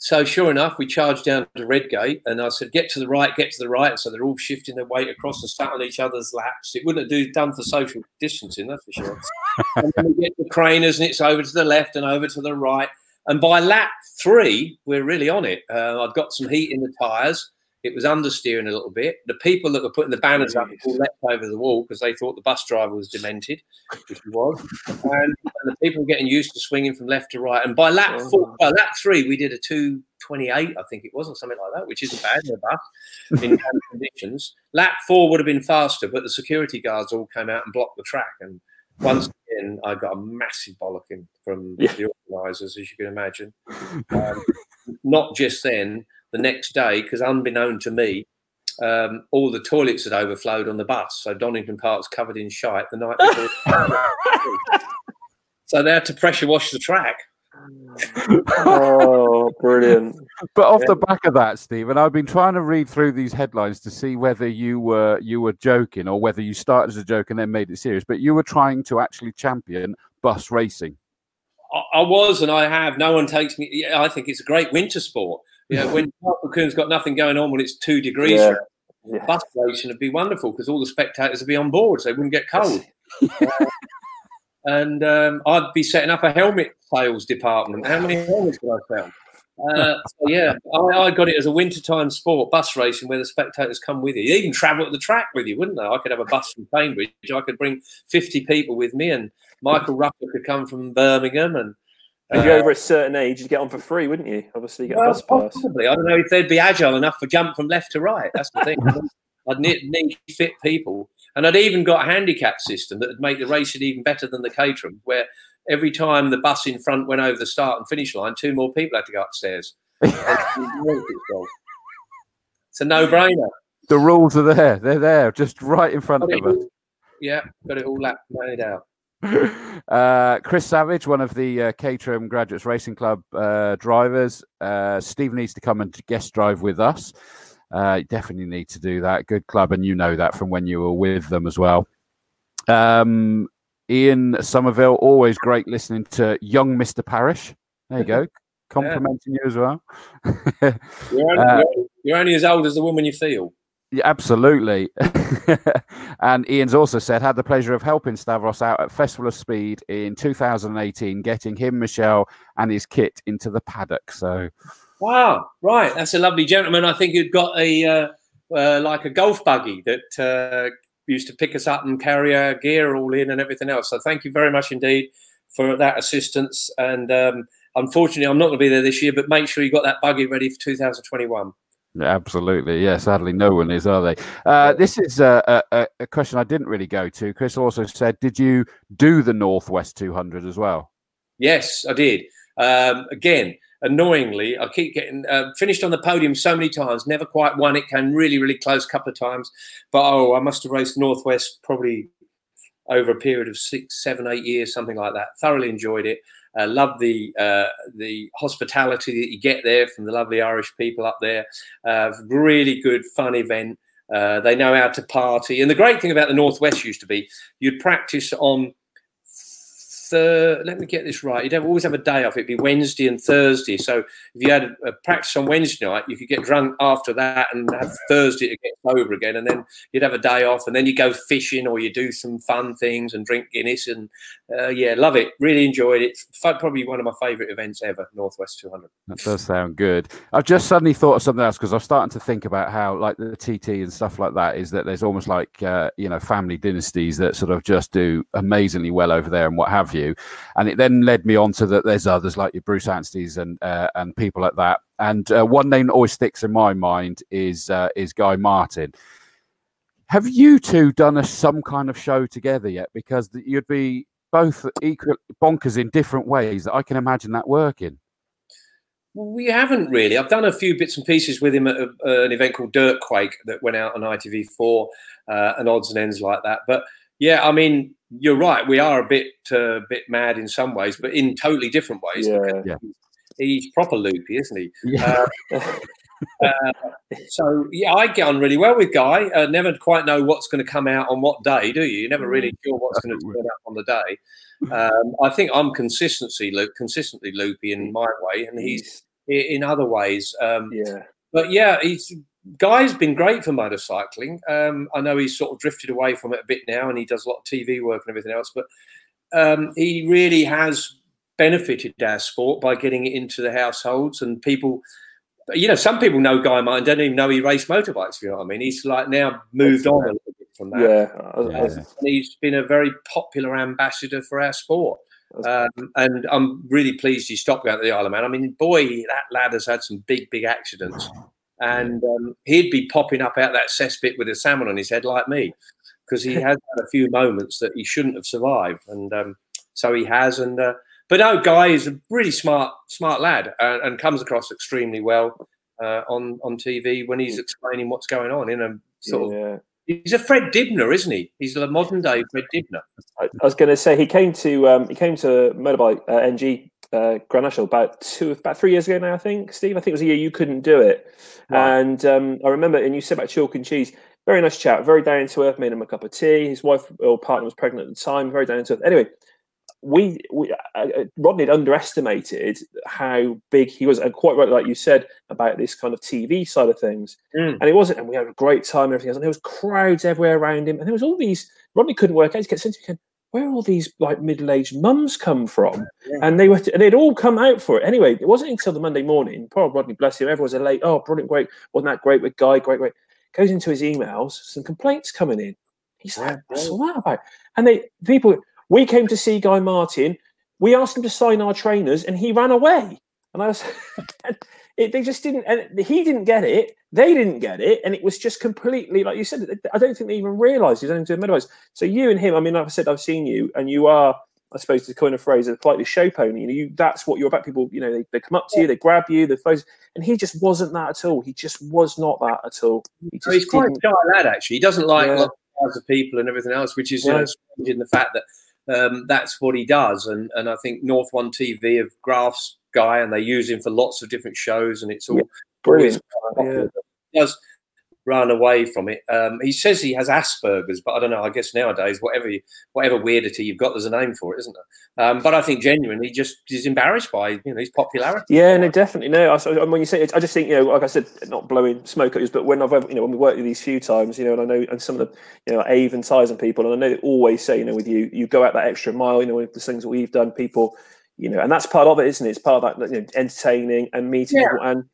So sure enough, we charged down to Redgate, and I said, "Get to the right, get to the right." So they're all shifting their weight across and sat on each other's laps. It wouldn't have do, done for social distancing, that's for sure. and then we get the Craners, and it's over to the left and over to the right. And by lap three, we're really on it. Uh, I'd got some heat in the tyres. It was understeering a little bit. The people that were putting the banners up all leapt over the wall because they thought the bus driver was demented, which he was. And, and, the people were getting used to swinging from left to right. And by lap oh. four, by lap three, we did a two twenty eight, I think it was, or something like that, which isn't bad in a bus in conditions. Lap four would have been faster, but the security guards all came out and blocked the track. And once again, I got a massive bollocking from Yeah. the organisers, as you can imagine. Um, not just then, the next day, because unbeknown to me, um, all the toilets had overflowed on the bus. So Donington Park's covered in shite the night before. so they had to pressure wash the track. oh, brilliant. But off Yeah. the back of that, Stephen, I've been trying to read through these headlines to see whether you were you were joking or whether you started as a joke and then made it serious. But you were trying to actually champion bus racing. I, I was and I have. No one takes me. I think it's a great winter sport. You know, when Michael Coon's got nothing going on when it's two degrees, Yeah. Yeah. bus racing would be wonderful because all the spectators would be on board, so they wouldn't get cold. And um, I'd be setting up a helmet sales department. How many helmets could I sell? Uh, so yeah, I, I got it as a wintertime sport, bus racing, where the spectators come with you. You even travel at the track with you, wouldn't they? I could have a bus from Cambridge. I could bring 50 people with me, and Michael Rucker could come from Birmingham. And If you're uh, over a certain age, you'd get on for free, wouldn't you? Obviously, you get a bus pass. possibly. I don't know if they'd be agile enough to jump from left to right. That's the thing. I'd need, need fit people. And I'd even got a handicap system that would make the racing even better than the Caterham, where every time the bus in front went over the start and finish line, two more people had to go upstairs. it's a no-brainer. The rules are there; they're there, just right in front Got of us. Yeah, got it all laid out. Uh, Chris Savage, one of the uh, Caterham Graduates Racing Club uh, drivers. Uh, Steve needs to come and guest drive with us. Uh, you definitely need to do that. Good club, and you know that from when you were with them as well. Um, Ian Somerville, always great listening to young Mr. Parrish. There you go, complimenting you as well. You're only, Uh, you're only as old as the woman you feel. Yeah, absolutely. and Ian's also said had the pleasure of helping Stavros out at Festival of Speed in 2018, getting him, Michelle, and his kit into the paddock. So Wow, right. That's a lovely gentleman. I think he'd got a uh, uh, like a golf buggy that uh, used to pick us up and carry our gear all in and everything else. So thank you very much indeed for that assistance. And um, unfortunately, I'm not going to be there this year, but make sure you got that buggy ready for 2021. Absolutely, yeah. Sadly, no one is, are they? Uh, this is a, a, a question I didn't really go to. Chris also said, did you do the Northwest 200 as well? Yes, I did. Um, again, annoyingly, I keep getting uh, finished on the podium so many times, never quite won it. Came really, really close a couple of times, but oh, I must have raced Northwest probably over a period of six, seven, eight years, something like that. Thoroughly enjoyed it. Uh, love the uh, the hospitality that you get there from the lovely Irish people up there. Uh, really good, fun event. Uh, they know how to party, and the great thing about the Northwest used to be you'd practice on let me get this right. You'd have, always have a day off. It'd be Wednesday and Thursday. So if you had a, a practice on Wednesday night, you could get drunk after that and have Thursday to get sober again. And then you'd have a day off and then you go fishing or you do some fun things and drink Guinness. And uh, yeah, love it. Really enjoyed it. Probably one of my favourite events ever, Northwest 200. That does sound good. I've just suddenly thought of something else because I'm starting to think about how, like the TT and stuff like that, is that there's almost like uh, you know family dynasties that sort of just do amazingly well over there and what have you. And it then led me on to that there's others like your Bruce Anstey's and uh, and people like that. And uh, one name that always sticks in my mind is uh, is Guy Martin. Have you two done a some kind of show together yet? Because you'd be both equal bonkers in different ways. That I can imagine that working. We haven't really. I've done a few bits and pieces with him at a, uh, an event called Dirtquake that went out on ITV4 uh, and odds and ends like that. But yeah, I mean, you're right. We are a bit uh, bit mad in some ways, but in totally different ways. Yeah. Yeah. He's proper loopy, isn't he? Yeah. Uh, so yeah, I get on really well with Guy. Uh, never quite know what's going to come out on what day, do you? You're never really sure what's going to turn up on the day. Um, I think I'm consistency, loop, consistently loopy in my way, and he's in other ways. Um, yeah. but yeah, he's Guy's been great for motorcycling. Um, I know he's sort of drifted away from it a bit now, and he does a lot of TV work and everything else. But um, he really has benefited our sport by getting it into the households and people. You know, some people know Guy Martin, don't even know he raced motorbikes. If you know what I mean, he's like now moved on a little bit from that. Yeah. I was- I was- Yeah. He's been a very popular ambassador for our sport. Um, and I'm really pleased he stopped going to the Isle of Man. I mean, boy, that lad has had some big, big accidents. And um, he'd be popping up out that cesspit with a salmon on his head like me because he has had a few moments that he shouldn't have survived. And um, so he has. And uh, but no, Guy is a really smart, smart lad, and, and comes across extremely well uh, on on TV when he's explaining what's going on in a sort yeah. of. He's a Fred Dibnah, isn't he? He's a modern day Fred Dibnah. I, I was going to say he came to um, he came to motorbike uh, NG uh, Grand National about two, about three years ago now. I think Steve. I think it was a year you couldn't do it, right. and um, I remember. And you said about chalk and cheese. Very nice chat. Very down to earth. Made him a cup of tea. His wife or partner was pregnant at the time. Very down to earth. Anyway, we, we uh, uh, Rodney had underestimated how big he was, and quite right, like you said about this kind of TV side of things. Mm. And it wasn't, and we had a great time and everything else. And there was crowds everywhere around him, and there was all these. Rodney couldn't work out. He kept saying to me, "Where all these like middle-aged mums come from?" Yeah. And they were, and they'd all come out for it. Anyway, it wasn't until the Monday morning. Poor Rodney, bless him. everyone's was late. Oh, brilliant, great. Wasn't that great with Guy? Great, great. Goes into his emails, some complaints coming in. He's like, "What's all that about?" And they people. We came to see Guy Martin we asked him to sign our trainers and he ran away. And I was, it, they just didn't, and he didn't get it. They didn't get it. And it was just completely, like you said, I don't think they even realized he's only doing metabolites. So you and him, I mean, like I said, I've seen you and you are, I suppose the kind of phrase, a politely show pony. You know, you, that's what you're about. People, you know, they, they come up to you, they grab you, the photos, and he just wasn't that at all. He just was not that at all. He so he's quite a shy lad, actually. He doesn't like yeah. lots of people and everything else, which is yeah. you know, in the fact that um, that's what he does. And and I think North One TV have graphs guy, and they use him for lots of different shows, and it's all yeah, brilliant. Yeah. Does run away from it. Um, he says he has Asperger's, but I don't know. I guess nowadays, whatever you, whatever weirdity you've got, there's a name for it, isn't there? Um, but I think genuinely, just is embarrassed by you know his popularity. Yeah, no, definitely. No, I, when you say it, I just think you know, like I said, not blowing smoke at you, but when I've you know when we worked with these few times, you know, and I know and some of the you know Ave and and people, and I know they always say you know with you, you go out that extra mile. You know, with the things that we've done, people, you know, and that's part of it, isn't it? It's part of that you know, entertaining and meeting yeah. people and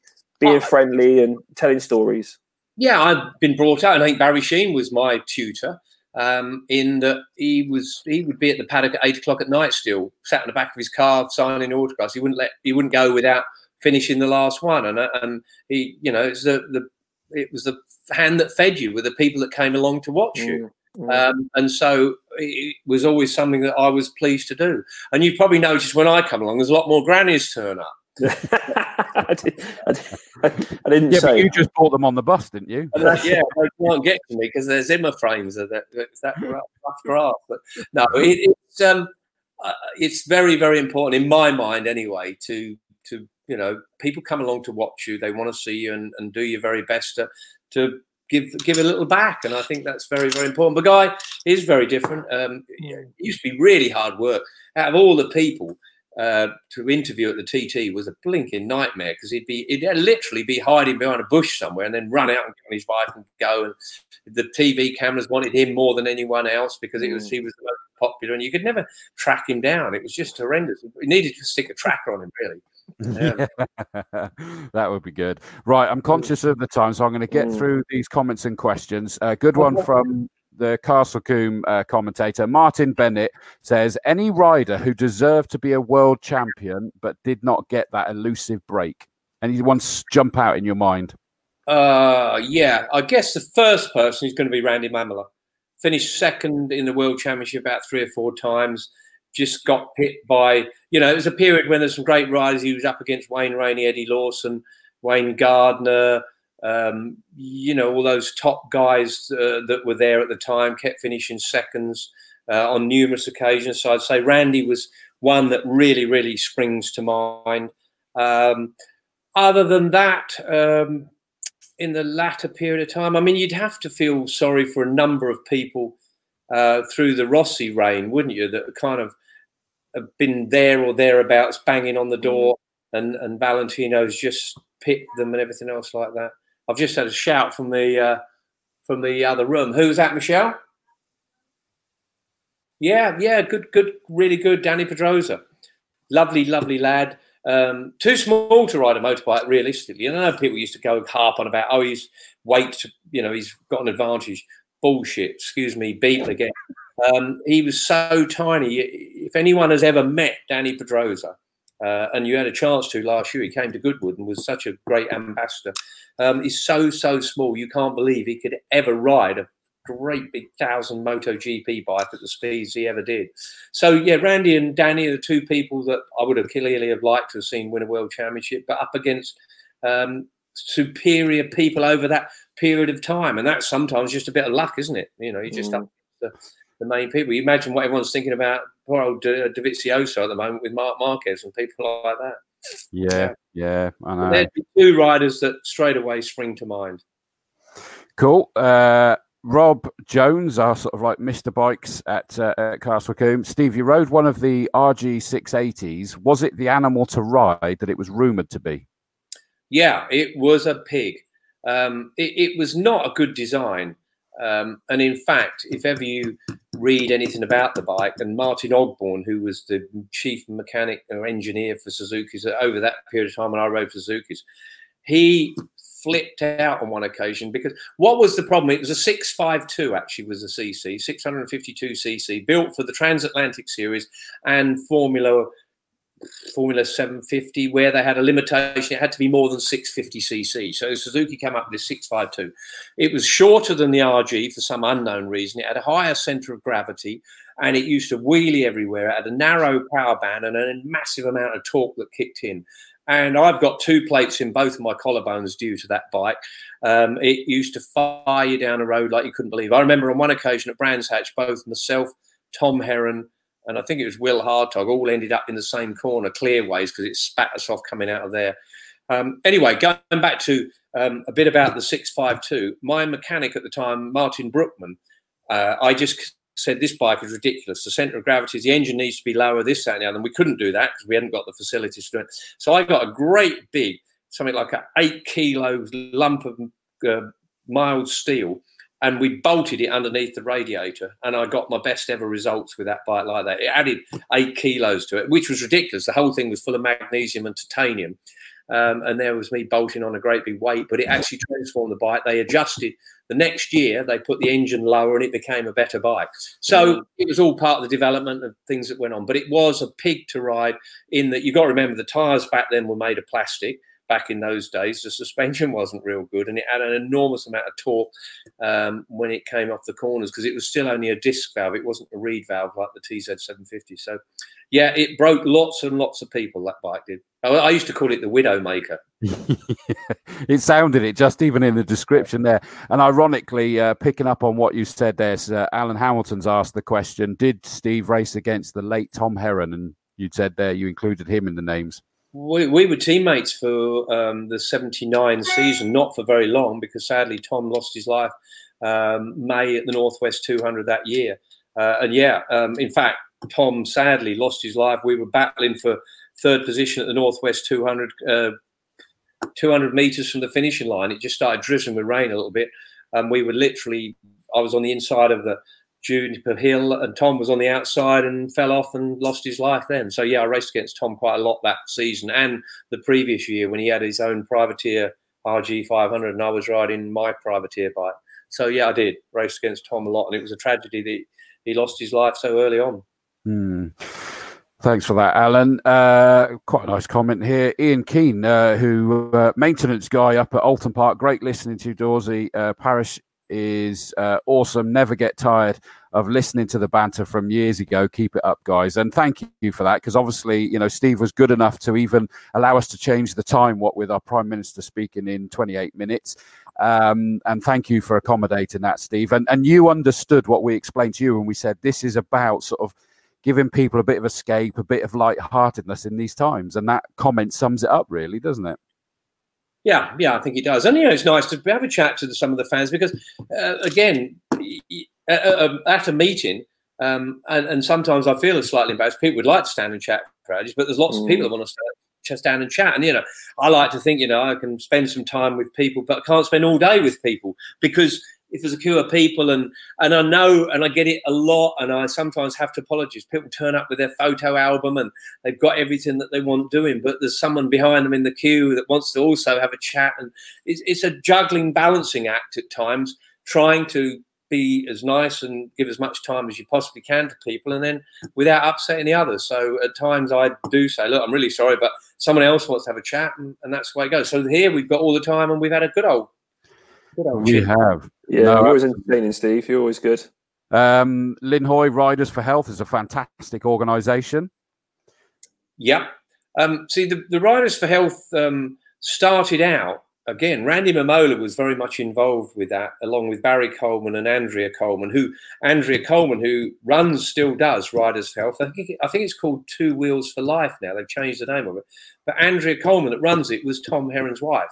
being friendly and telling stories yeah, I've been brought out, and I think Barry Sheene was my tutor. Um, in that he was he would be at the paddock at eight o'clock at night still, sat in the back of his car signing autographs. He wouldn't let he wouldn't go without finishing the last one, and and he you know it's the the it was the hand that fed you with the people that came along to watch you. Mm, mm. Um, and so it was always something that I was pleased to do. And you've probably noticed when I come along, there's a lot more grannies turn up. I, did, I, did, not yeah, say. But you just bought them on the bus, didn't you? yeah, they can't get to me because there's Zimmer frames of that. It's that rough grass. But no, it, it's um, uh, it's very very important in my mind anyway to to you know people come along to watch you. They want to see you and, and do your very best to to give give a little back. And I think that's very very important. But guy is very different. Um, it used to be really hard work. Out of all the people uh, to interview at the TT was a blinking nightmare because he'd be he'd literally be hiding behind a bush somewhere and then run out and get his wife and go. And the TV cameras wanted him more than anyone else because it was mm. he was the most popular, and you could never track him down. It was just horrendous. We needed to stick a tracker on him, really. Yeah. that would be good. Right, I'm conscious of the time, so I'm going to get mm. through these comments and questions. A good one from the Castle Combe uh, commentator Martin Bennett says any rider who deserved to be a world champion but did not get that elusive break. Any ones jump out in your mind? Uh, yeah, I guess the first person is going to be Randy Mamola. Finished second in the world championship about three or four times. Just got hit by, you know, it was a period when there's some great riders. He was up against Wayne Rainey, Eddie Lawson, Wayne Gardner, um, you know, all those top guys uh, that were there at the time kept finishing seconds uh, on numerous occasions. So I'd say Randy was one that really, really springs to mind. Um, other than that, um, in the latter period of time, I mean, you'd have to feel sorry for a number of people uh, through the Rossi reign, wouldn't you? That kind of been there or thereabouts, banging on the door, and and Valentino's just picked them and everything else like that. I've just had a shout from the uh, from the other room. Who's that, Michelle? Yeah, yeah, good, good, really good. Dani Pedrosa, lovely, lovely lad. Um, too small to ride a motorbike, realistically. And I know people used to go harp on about, oh, he's weight, you know, he's got an advantage. Bullshit. Excuse me, beat again. Um, he was so tiny. If anyone has ever met Dani Pedrosa, uh, and you had a chance to last year. He came to Goodwood and was such a great ambassador. Um, he's so so small. You can't believe he could ever ride a great big thousand MotoGP bike at the speeds he ever did. So yeah, Randy and Danny are the two people that I would have clearly have liked to have seen win a world championship, but up against um, superior people over that period of time, and that's sometimes just a bit of luck, isn't it? You know, you just mm. up the, main people. You imagine what everyone's thinking about poor old D- Dovizioso at the moment with Marc Marquez and people like that. Yeah, yeah, I know. There'd be two riders that straight away spring to mind. Cool. Uh, Rob Jones, our sort of like Mr. Bikes at, uh, at Castle Combe. Steve, you rode one of the RG 680s. Was it the animal to ride that it was rumoured to be? Yeah, it was a pig. Um, it, it, was not a good design. Um, and in fact, if ever you read anything about the bike, and Martin Ogborn, who was the chief mechanic or engineer for Suzuki's uh, over that period of time when I rode for Suzuki's, he flipped out on one occasion because what was the problem? It was a 652 actually was a CC, 652 CC, built for the transatlantic series and Formula Formula 750, where they had a limitation. It had to be more than 650 cc. So Suzuki came up with this 652. It was shorter than the RG for some unknown reason. It had a higher center of gravity and it used to wheelie everywhere. It had a narrow power band and a massive amount of torque that kicked in. And I've got two plates in both of my collarbones due to that bike. Um, it used to fire you down a road like you couldn't believe. I remember on one occasion at Brands Hatch, both myself, Tom Herron, and I think it was Wil Hartog all ended up in the same corner, clearways, because it spat us off coming out of there. Um, anyway, going back to um, a bit about the 652, my mechanic at the time, Martin Brookman, uh, I just said this bike is ridiculous. The center of gravity, the engine needs to be lower, this, that, and the other. And we couldn't do that because we hadn't got the facilities to do it. So I got a great big, something like an eight kilo lump of uh, mild steel and we bolted it underneath the radiator and i got my best ever results with that bike like that. It added eight kilos to it which was ridiculous. The whole thing was full of magnesium and titanium. Um, and there was me bolting on a great big weight but it actually transformed the bike. They adjusted the next year they put the engine lower and it became a better bike. So it was all part of the development of things that went on. But it was a pig to ride in that you've got to remember the tires back then were made of plastic back in those days, the suspension wasn't real good, and it had an enormous amount of torque um, when it came off the corners because it was still only a disc valve; it wasn't a reed valve like the TZ750. So, yeah, it broke lots and lots of people. That bike did. I, used to call it the widow maker. it sounded it just even in the description there. And ironically, uh, picking up on what you said there, uh, Alan Hamilton's asked the question: Did Steve race against the late Tom Herron? And you said there you included him in the names we, we were teammates for um, the 79 season, not for very long, because sadly Tom lost his life um, May at the Northwest 200 that year. Uh, and yeah, um, in fact, Tom sadly lost his life. We were battling for third position at the Northwest 200, uh, 200 meters from the finishing line. It just started drizzling with rain a little bit. And we were literally, I was on the inside of the Juniper Hill, and Tom was on the outside and fell off and lost his life then. So yeah, I raced against Tom quite a lot that season and the previous year when he had his own privateer RG 500 and I was riding my privateer bike. So yeah, I did race against Tom a lot, and it was a tragedy that he lost his life so early on. Hmm. Thanks for that, Alan. Uh, quite a nice comment here. Ian Keane, uh, who uh, maintenance guy up at Oulton Park, great listening to Dorsey. Uh, Parrish is uh, awesome. Never get tired of listening to the banter from years ago. Keep it up, guys, and thank you for that because obviously, you know, Steve was good enough to even allow us to change the time. What with our Prime Minister speaking in 28 minutes, um, and thank you for accommodating that, Steve. And and you understood what we explained to you when we said this is about sort of giving people a bit of escape, a bit of light-heartedness in these times, and that comment sums it up, really, doesn't it? Yeah, yeah, I think he does. And you know, it's nice to have a chat to some of the fans because, uh, again, at a meeting, um, and, and, sometimes I feel slightly embarrassed. People would like to stand and chat for ages, but there's lots mm. of people that want to stand and chat. And you know, I like to think you know I can spend some time with people, but I can't spend all day with people because if there's a queue of people and and I know and I get it a lot and I sometimes have to apologize. People turn up with their photo album and they've got everything that they want doing, but there's someone behind them in the queue that wants to also have a chat and it's, it's a juggling balancing act at times, trying to be as nice and give as much time as you possibly can to people and then without upsetting the others. So at times I do say, look, I'm really sorry, but someone else wants to have a chat and, and that's the way it goes. So here we've got all the time and we've had a good old we have. Yeah, no, you're always entertaining, Steve. You're always good. Um, Linhoy Riders for Health is a fantastic organisation. Yep. Um, see, the, the Riders for Health um, started out again, Randy Mamola was very much involved with that, along with Barry Coleman and Andrea Coleman, who Andrea Coleman, who runs, still does Riders for Health. I think, I think it's called Two Wheels for Life now. They've changed the name of it. But Andrea Coleman, that runs it, was Tom Herron's wife.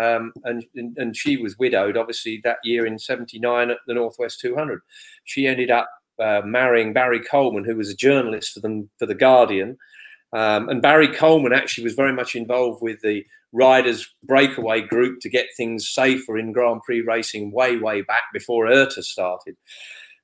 Um, and, and she was widowed, obviously, that year in 79 at the Northwest 200. She ended up uh, marrying Barry Coleman, who was a journalist for them for the Guardian. Um, and Barry Coleman actually was very much involved with the riders breakaway group to get things safer in Grand Prix racing way, way back before IRTA started.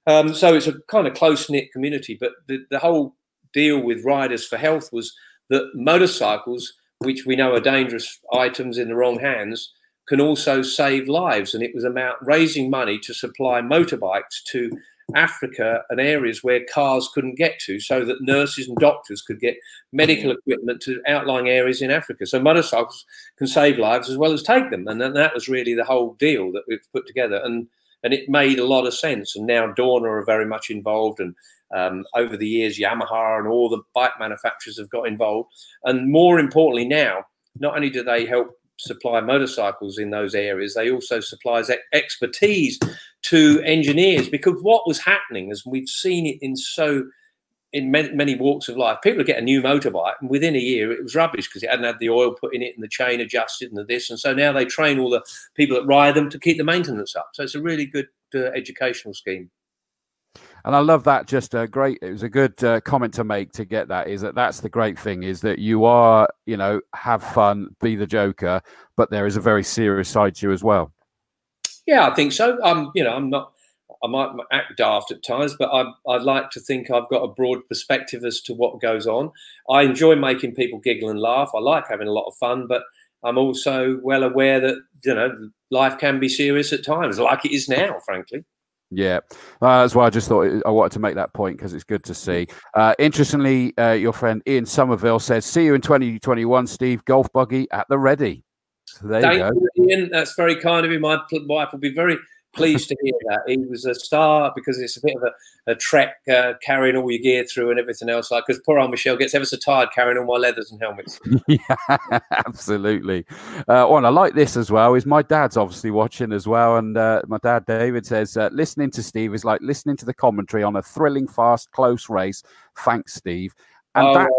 Um, so it's a kind of close knit community. But the, the whole deal with Riders for Health was that motorcycles, which we know are dangerous items in the wrong hands, can also save lives. And it was about raising money to supply motorbikes to Africa and areas where cars couldn't get to, so that nurses and doctors could get medical mm-hmm. equipment to outlying areas in Africa. So motorcycles can save lives as well as take them, and that was really the whole deal that we've put together, and and it made a lot of sense. And now Dorna are very much involved, and um, over the years Yamaha and all the bike manufacturers have got involved, and more importantly now, not only do they help supply motorcycles in those areas, they also supply expertise to engineers because what was happening, as we've seen it in so in many, walks of life, people get a new motorbike and within a year it was rubbish because it hadn't had the oil put in it and the chain adjusted and the this. And so now they train all the people that ride them to keep the maintenance up. So it's a really good uh, educational scheme. And I love that. Just a great. It was a good uh, comment to make to get that. Is that that's the great thing is that you are, you know, have fun, be the joker, but there is a very serious side to you as well. Yeah, I think so. I'm, you know, I'm not. I might act daft at times, but I, I like to think I've got a broad perspective as to what goes on. I enjoy making people giggle and laugh. I like having a lot of fun, but I'm also well aware that you know life can be serious at times, like it is now, frankly. Yeah, uh, that's why I just thought I wanted to make that point because it's good to see. Uh, interestingly, uh, your friend Ian Somerville says, "See you in 2021, Steve. Golf buggy at the ready." So there Thank you go. Ian. That's very kind of you. My wife will be very pleased to hear that. He was a star because it's a bit of a, a trek uh, carrying all your gear through and everything else. Like, because poor old Michelle gets ever so tired carrying all my leathers and helmets. yeah, absolutely. Uh, well, I like this as well. Is my dad's obviously watching as well, and uh, my dad David says uh, listening to Steve is like listening to the commentary on a thrilling, fast, close race. Thanks, Steve. And oh, that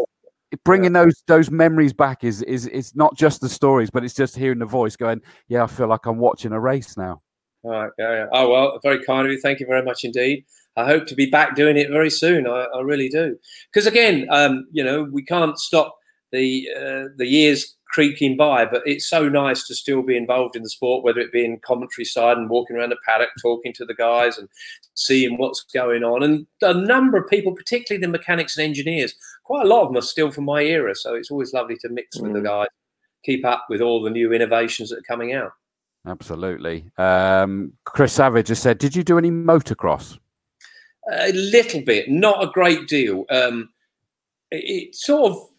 bringing those those memories back is is it's not just the stories, but it's just hearing the voice going, "Yeah, I feel like I'm watching a race now." All right. Yeah, Oh well, very kind of you. Thank you very much indeed. I hope to be back doing it very soon. I, I really do. Because again, um, you know, we can't stop the uh, the years creaking by, but it's so nice to still be involved in the sport, whether it be in commentary side and walking around the paddock, talking to the guys and seeing what's going on. And a number of people, particularly the mechanics and engineers, quite a lot of them are still from my era. So it's always lovely to mix mm. with the mm. guys, keep up with all the new innovations that are coming out. Absolutely. Um, Chris Savage has said, "Did you do any motocross?" A little bit, not a great deal. Um, it, it, sort of,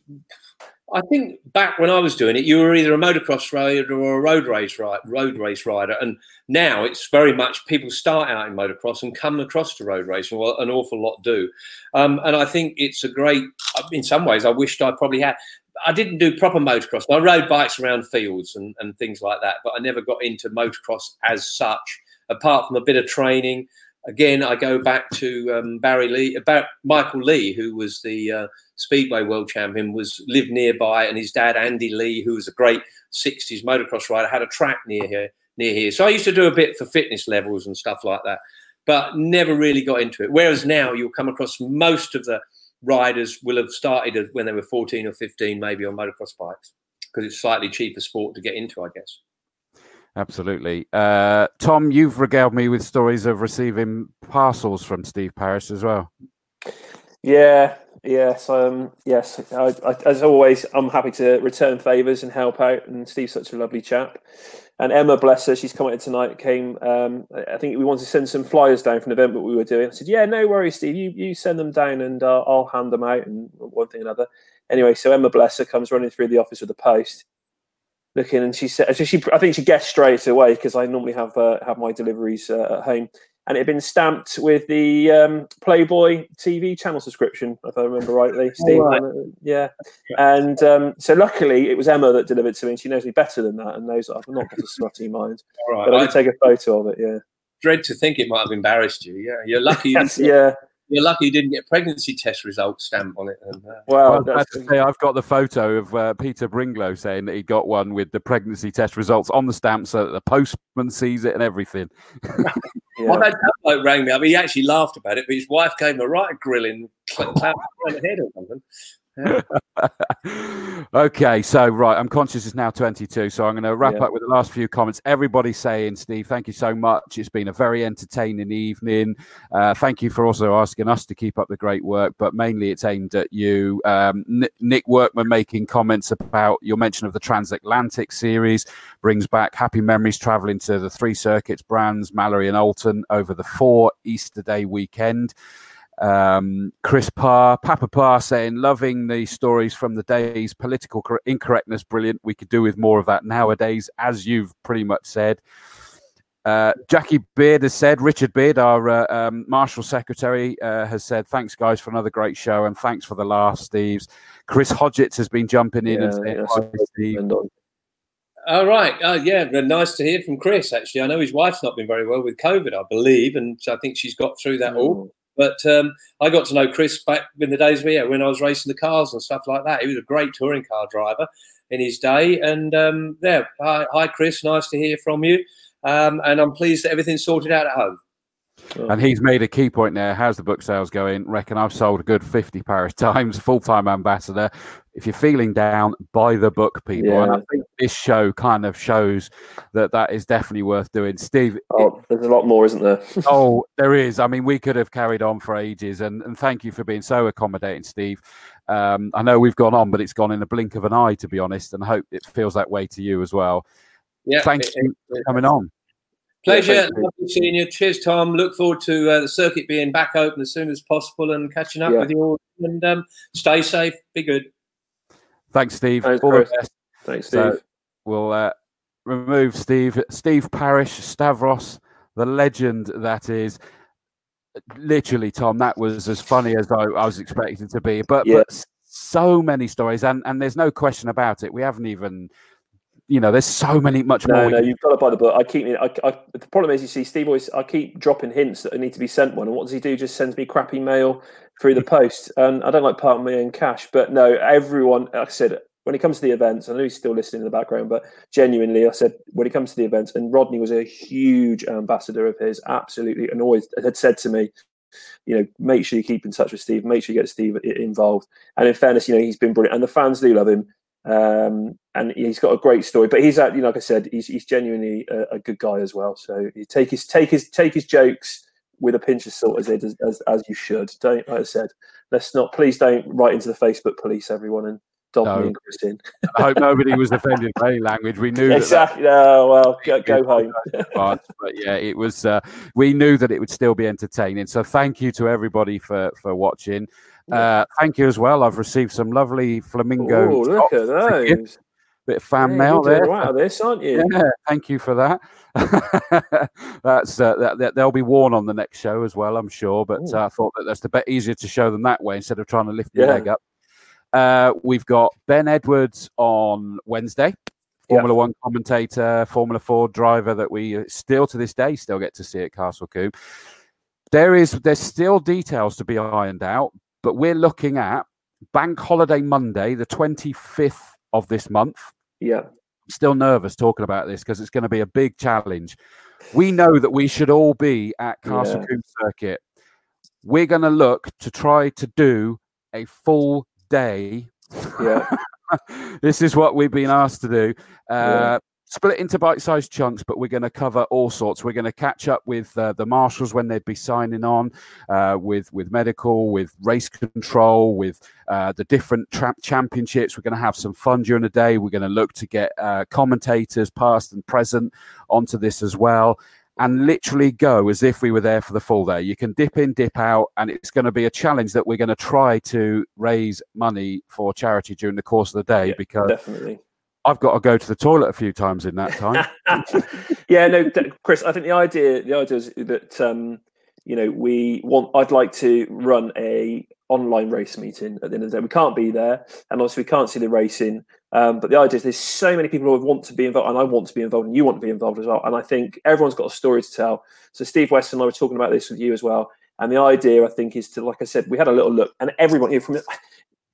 I think back when I was doing it, you were either a motocross rider or a road race rider, road race rider, and now it's very much people start out in motocross and come across to road racing. Well, an awful lot do, um, and I think it's a great. In some ways, I wished I probably had. I didn't do proper motocross. I rode bikes around fields and, and things like that, but I never got into motocross as such, apart from a bit of training. Again, I go back to um, Barry Lee, about Michael Lee, who was the uh, Speedway world champion, was lived nearby, and his dad Andy Lee, who was a great '60s motocross rider, had a track near here. Near here, so I used to do a bit for fitness levels and stuff like that, but never really got into it. Whereas now you'll come across most of the riders will have started when they were 14 or 15, maybe on motocross bikes, because it's slightly cheaper sport to get into, I guess. Absolutely. Uh, Tom, you've regaled me with stories of receiving parcels from Steve Parrish as well. Yeah, yes, um, yes. I, I, as always, I'm happy to return favours and help out. And Steve's such a lovely chap. And Emma, bless her, she's commented tonight. Came, um, I think we wanted to send some flyers down from an event that we were doing. I said, "Yeah, no worries, Steve. You you send them down, and uh, I'll hand them out, and one thing another." Anyway, so Emma, bless her, comes running through the office with the post. looking, and she said, she, I think she guessed straight away because I normally have uh, have my deliveries uh, at home, and it had been stamped with the um, Playboy TV channel subscription, if I remember rightly. Steve, right. yeah, and um, so luckily it was Emma that delivered to me, and she knows me better than that, and knows I've not got a smutty mind. Right. But I did take a photo of it. Yeah, dread to think it might have embarrassed you. Yeah, you're lucky. yes, yeah you're lucky you didn't get pregnancy test results stamp on it. And, uh, well, well say, I've got the photo of uh, Peter Bringlow saying that he got one with the pregnancy test results on the stamp so that the postman sees it and everything. yeah. Well, that bloke rang me up. He actually laughed about it, but his wife gave him a right grilling, clap on the head or something. okay, so right, I'm conscious it's now 22, so I'm going to wrap yeah. up with the last few comments. Everybody saying, Steve, thank you so much. It's been a very entertaining evening. Uh, thank you for also asking us to keep up the great work, but mainly it's aimed at you. Um, Nick Workman making comments about your mention of the transatlantic series brings back happy memories traveling to the three circuits, Brands, Mallory, and Oulton over the four Easter Day weekend. Um, Chris Parr, Papa Parr saying, loving the stories from the day's political incorrectness, brilliant. We could do with more of that nowadays, as you've pretty much said. Uh, Jackie Beard has said, Richard Beard, our uh, um, Marshal Secretary, uh, has said, thanks, guys, for another great show and thanks for the last, Steves. Chris Hodgetts has been jumping in yeah, and saying, Hi, Steve. All right. Uh, yeah, nice to hear from Chris, actually. I know his wife's not been very well with COVID, I believe, and I think she's got through that all. But um, I got to know Chris back in the days where, when I was racing the cars and stuff like that. He was a great touring car driver in his day. And um, yeah, hi, hi, Chris. Nice to hear from you. Um, and I'm pleased that everything's sorted out at home. And he's made a key point there. How's the book sales going? Reckon I've sold a good 50 Paris Times, full time ambassador. If you're feeling down, buy the book, people. Yeah. And I think this show kind of shows that that is definitely worth doing. Steve. Oh, it, there's a lot more, isn't there? oh, there is. I mean, we could have carried on for ages. And, and thank you for being so accommodating, Steve. Um, I know we've gone on, but it's gone in a blink of an eye, to be honest. And I hope it feels that way to you as well. Yeah. Thank it, you for coming on. Pleasure. Yeah, Lovely seeing you. Cheers, Tom. Look forward to uh, the circuit being back open as soon as possible and catching up yeah. with you all. And um, stay safe. Be good. Thanks, Steve. Thanks, all the best. Thanks, Steve. So we'll uh, remove Steve. Steve Parrish, Stavros, the legend that is. Literally, Tom, that was as funny as I, I was expecting to be. But, yeah. but so many stories, and, and there's no question about it. We haven't even you know, there's so many much no, more. No, you've got to buy the book. I keep. I, I, the problem is, you see, Steve always. I keep dropping hints that I need to be sent one, and what does he do? Just sends me crappy mail through the post. And I don't like parting my own cash, but no, everyone. Like I said, when it comes to the events, I know he's still listening in the background, but genuinely, I said when it comes to the events, and Rodney was a huge ambassador of his, absolutely, and always had said to me, you know, make sure you keep in touch with Steve, make sure you get Steve involved. And in fairness, you know, he's been brilliant, and the fans do love him. Um, and he's got a great story. But he's you know, like I said, he's, he's genuinely a, a, good guy as well. So you take his take his take his jokes with a pinch of salt as as, as, as you should. Don't like I said, let's not please don't write into the Facebook police everyone and dog no. me and Chris in. I hope nobody was offended by any language. We knew exactly. That, that, oh, well, go, go home. but, but, yeah, it was. Uh, we knew that it would still be entertaining. So thank you to everybody for for watching. Uh, thank you as well. I've received some lovely flamingo. Oh, look at those. Bit of fan mail there. Right of this, aren't you? Yeah, thank you for that. that's uh, that, that, they'll be worn on the next show as well, I'm sure. But uh, I thought that that's the bit easier to show them that way instead of trying to lift yeah. leg up. Uh, we've got Ben Edwards on Wednesday, Formula yeah. One commentator, Formula Four driver that we still to this day still get to see at Castle Combe. There is there's still details to be ironed out, but we're looking at Bank Holiday Monday, the 25th of this month. Yeah. I'm still nervous talking about this because it's going to be a big challenge. We know that we should all be at Castle yeah. Combe Circuit. We're going to look to try to do a full day. Yeah. this is what we've been asked to do. Uh, yeah split into bite-sized chunks, but we're going to cover all sorts. We're going to catch up with uh, the marshals when they'd be signing on, uh, with with medical, with race control, with uh, the different tra- championships. We're going to have some fun during the day. We're going to look to get uh, commentators, past and present, onto this as well. And literally go as if we were there for the full day. You can dip in, dip out, and it's going to be a challenge that we're going to try to raise money for charity during the course of the day yeah, because definitely I've got to go to the toilet a few times in that time. yeah, no, Chris. I think the idea the idea is that um, you know we want. I'd like to run a online race meeting at the end of the day. We can't be there, and obviously we can't see the racing. Um, but the idea is there's so many people who want to be involved, and I want to be involved, and you want to be involved as well. And I think everyone's got a story to tell. So Steve West and I were talking about this with you as well. And the idea, I think, is to, like I said, we had a little look, and everyone here from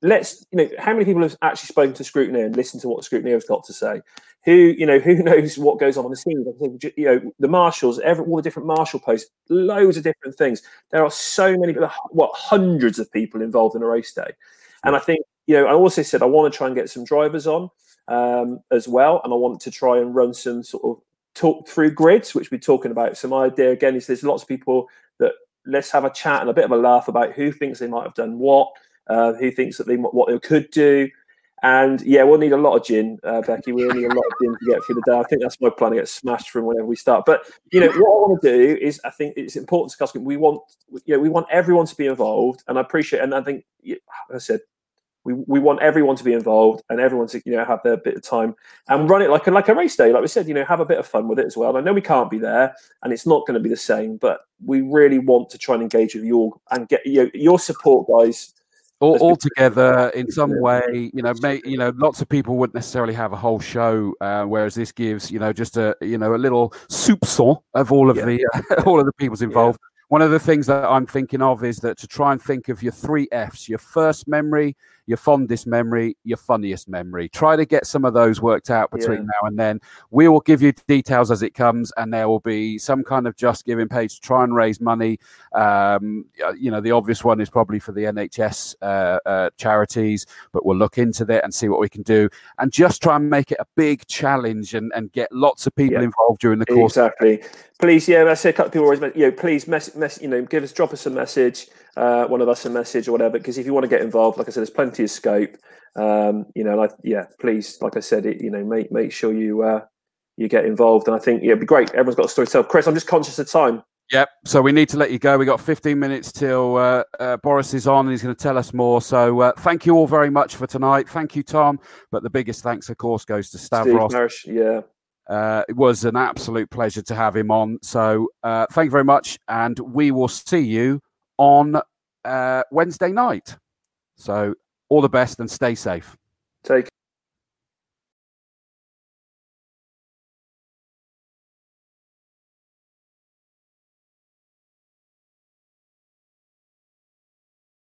let's, you know, how many people have actually spoken to Scrutineer and listened to what Scrutineer has got to say? Who, you know, who knows what goes on on the scene? You know, the marshals, every, all the different marshal posts, loads of different things. There are so many, what, hundreds of people involved in a race day. And I think, you know, I also said I want to try and get some drivers on um, as well, and I want to try and run some sort of talk through grids, which we're talking about. So my idea again is there's lots of people that let's have a chat and a bit of a laugh about who thinks they might have done what, uh, who thinks that they what they could do. And yeah, we'll need a lot of gin, uh, Becky. We'll need a lot of gin to get through the day. I think that's my plan to get smashed from whenever we start. But you know, what I want to do is, I think it's important to discuss. We want, you know, we want everyone to be involved, and I appreciate. And I think, like I said, we, we want everyone to be involved and everyone to you know have their bit of time and run it like a like a race day, like we said. You know, have a bit of fun with it as well. I know we can't be there, and it's not going to be the same, but we really want to try and engage with you all and get you know, your support, guys all, all together in some way you know may, you know lots of people wouldn't necessarily have a whole show uh, whereas this gives you know just a you know a little soupçon of all of yeah. the uh, all of the people's involved yeah. one of the things that i'm thinking of is that to try and think of your three f's your first memory your fondest memory, your funniest memory. Try to get some of those worked out between yeah. now and then. We will give you details as it comes, and there will be some kind of just giving page to try and raise money. Um, you know, the obvious one is probably for the NHS uh, uh, charities, but we'll look into that and see what we can do, and just try and make it a big challenge and, and get lots of people yeah. involved during the course. Exactly. Please, yeah, I say a couple of people always, you know, please mess, mess, you know, give us, drop us a message uh, one of us a message or whatever. Because if you want to get involved, like I said, there's plenty of scope. Um, you know, like yeah, please, like I said, it, you know, make make sure you uh, you get involved. And I think yeah, it'd be great. Everyone's got a story to tell. Chris, I'm just conscious of time. Yep. So we need to let you go. We got 15 minutes till uh, uh, Boris is on and he's going to tell us more. So uh, thank you all very much for tonight. Thank you, Tom. But the biggest thanks, of course, goes to Stavros. Yeah. Uh, it was an absolute pleasure to have him on. So uh, thank you very much. And we will see you on uh, Wednesday night. So all the best and stay safe. Take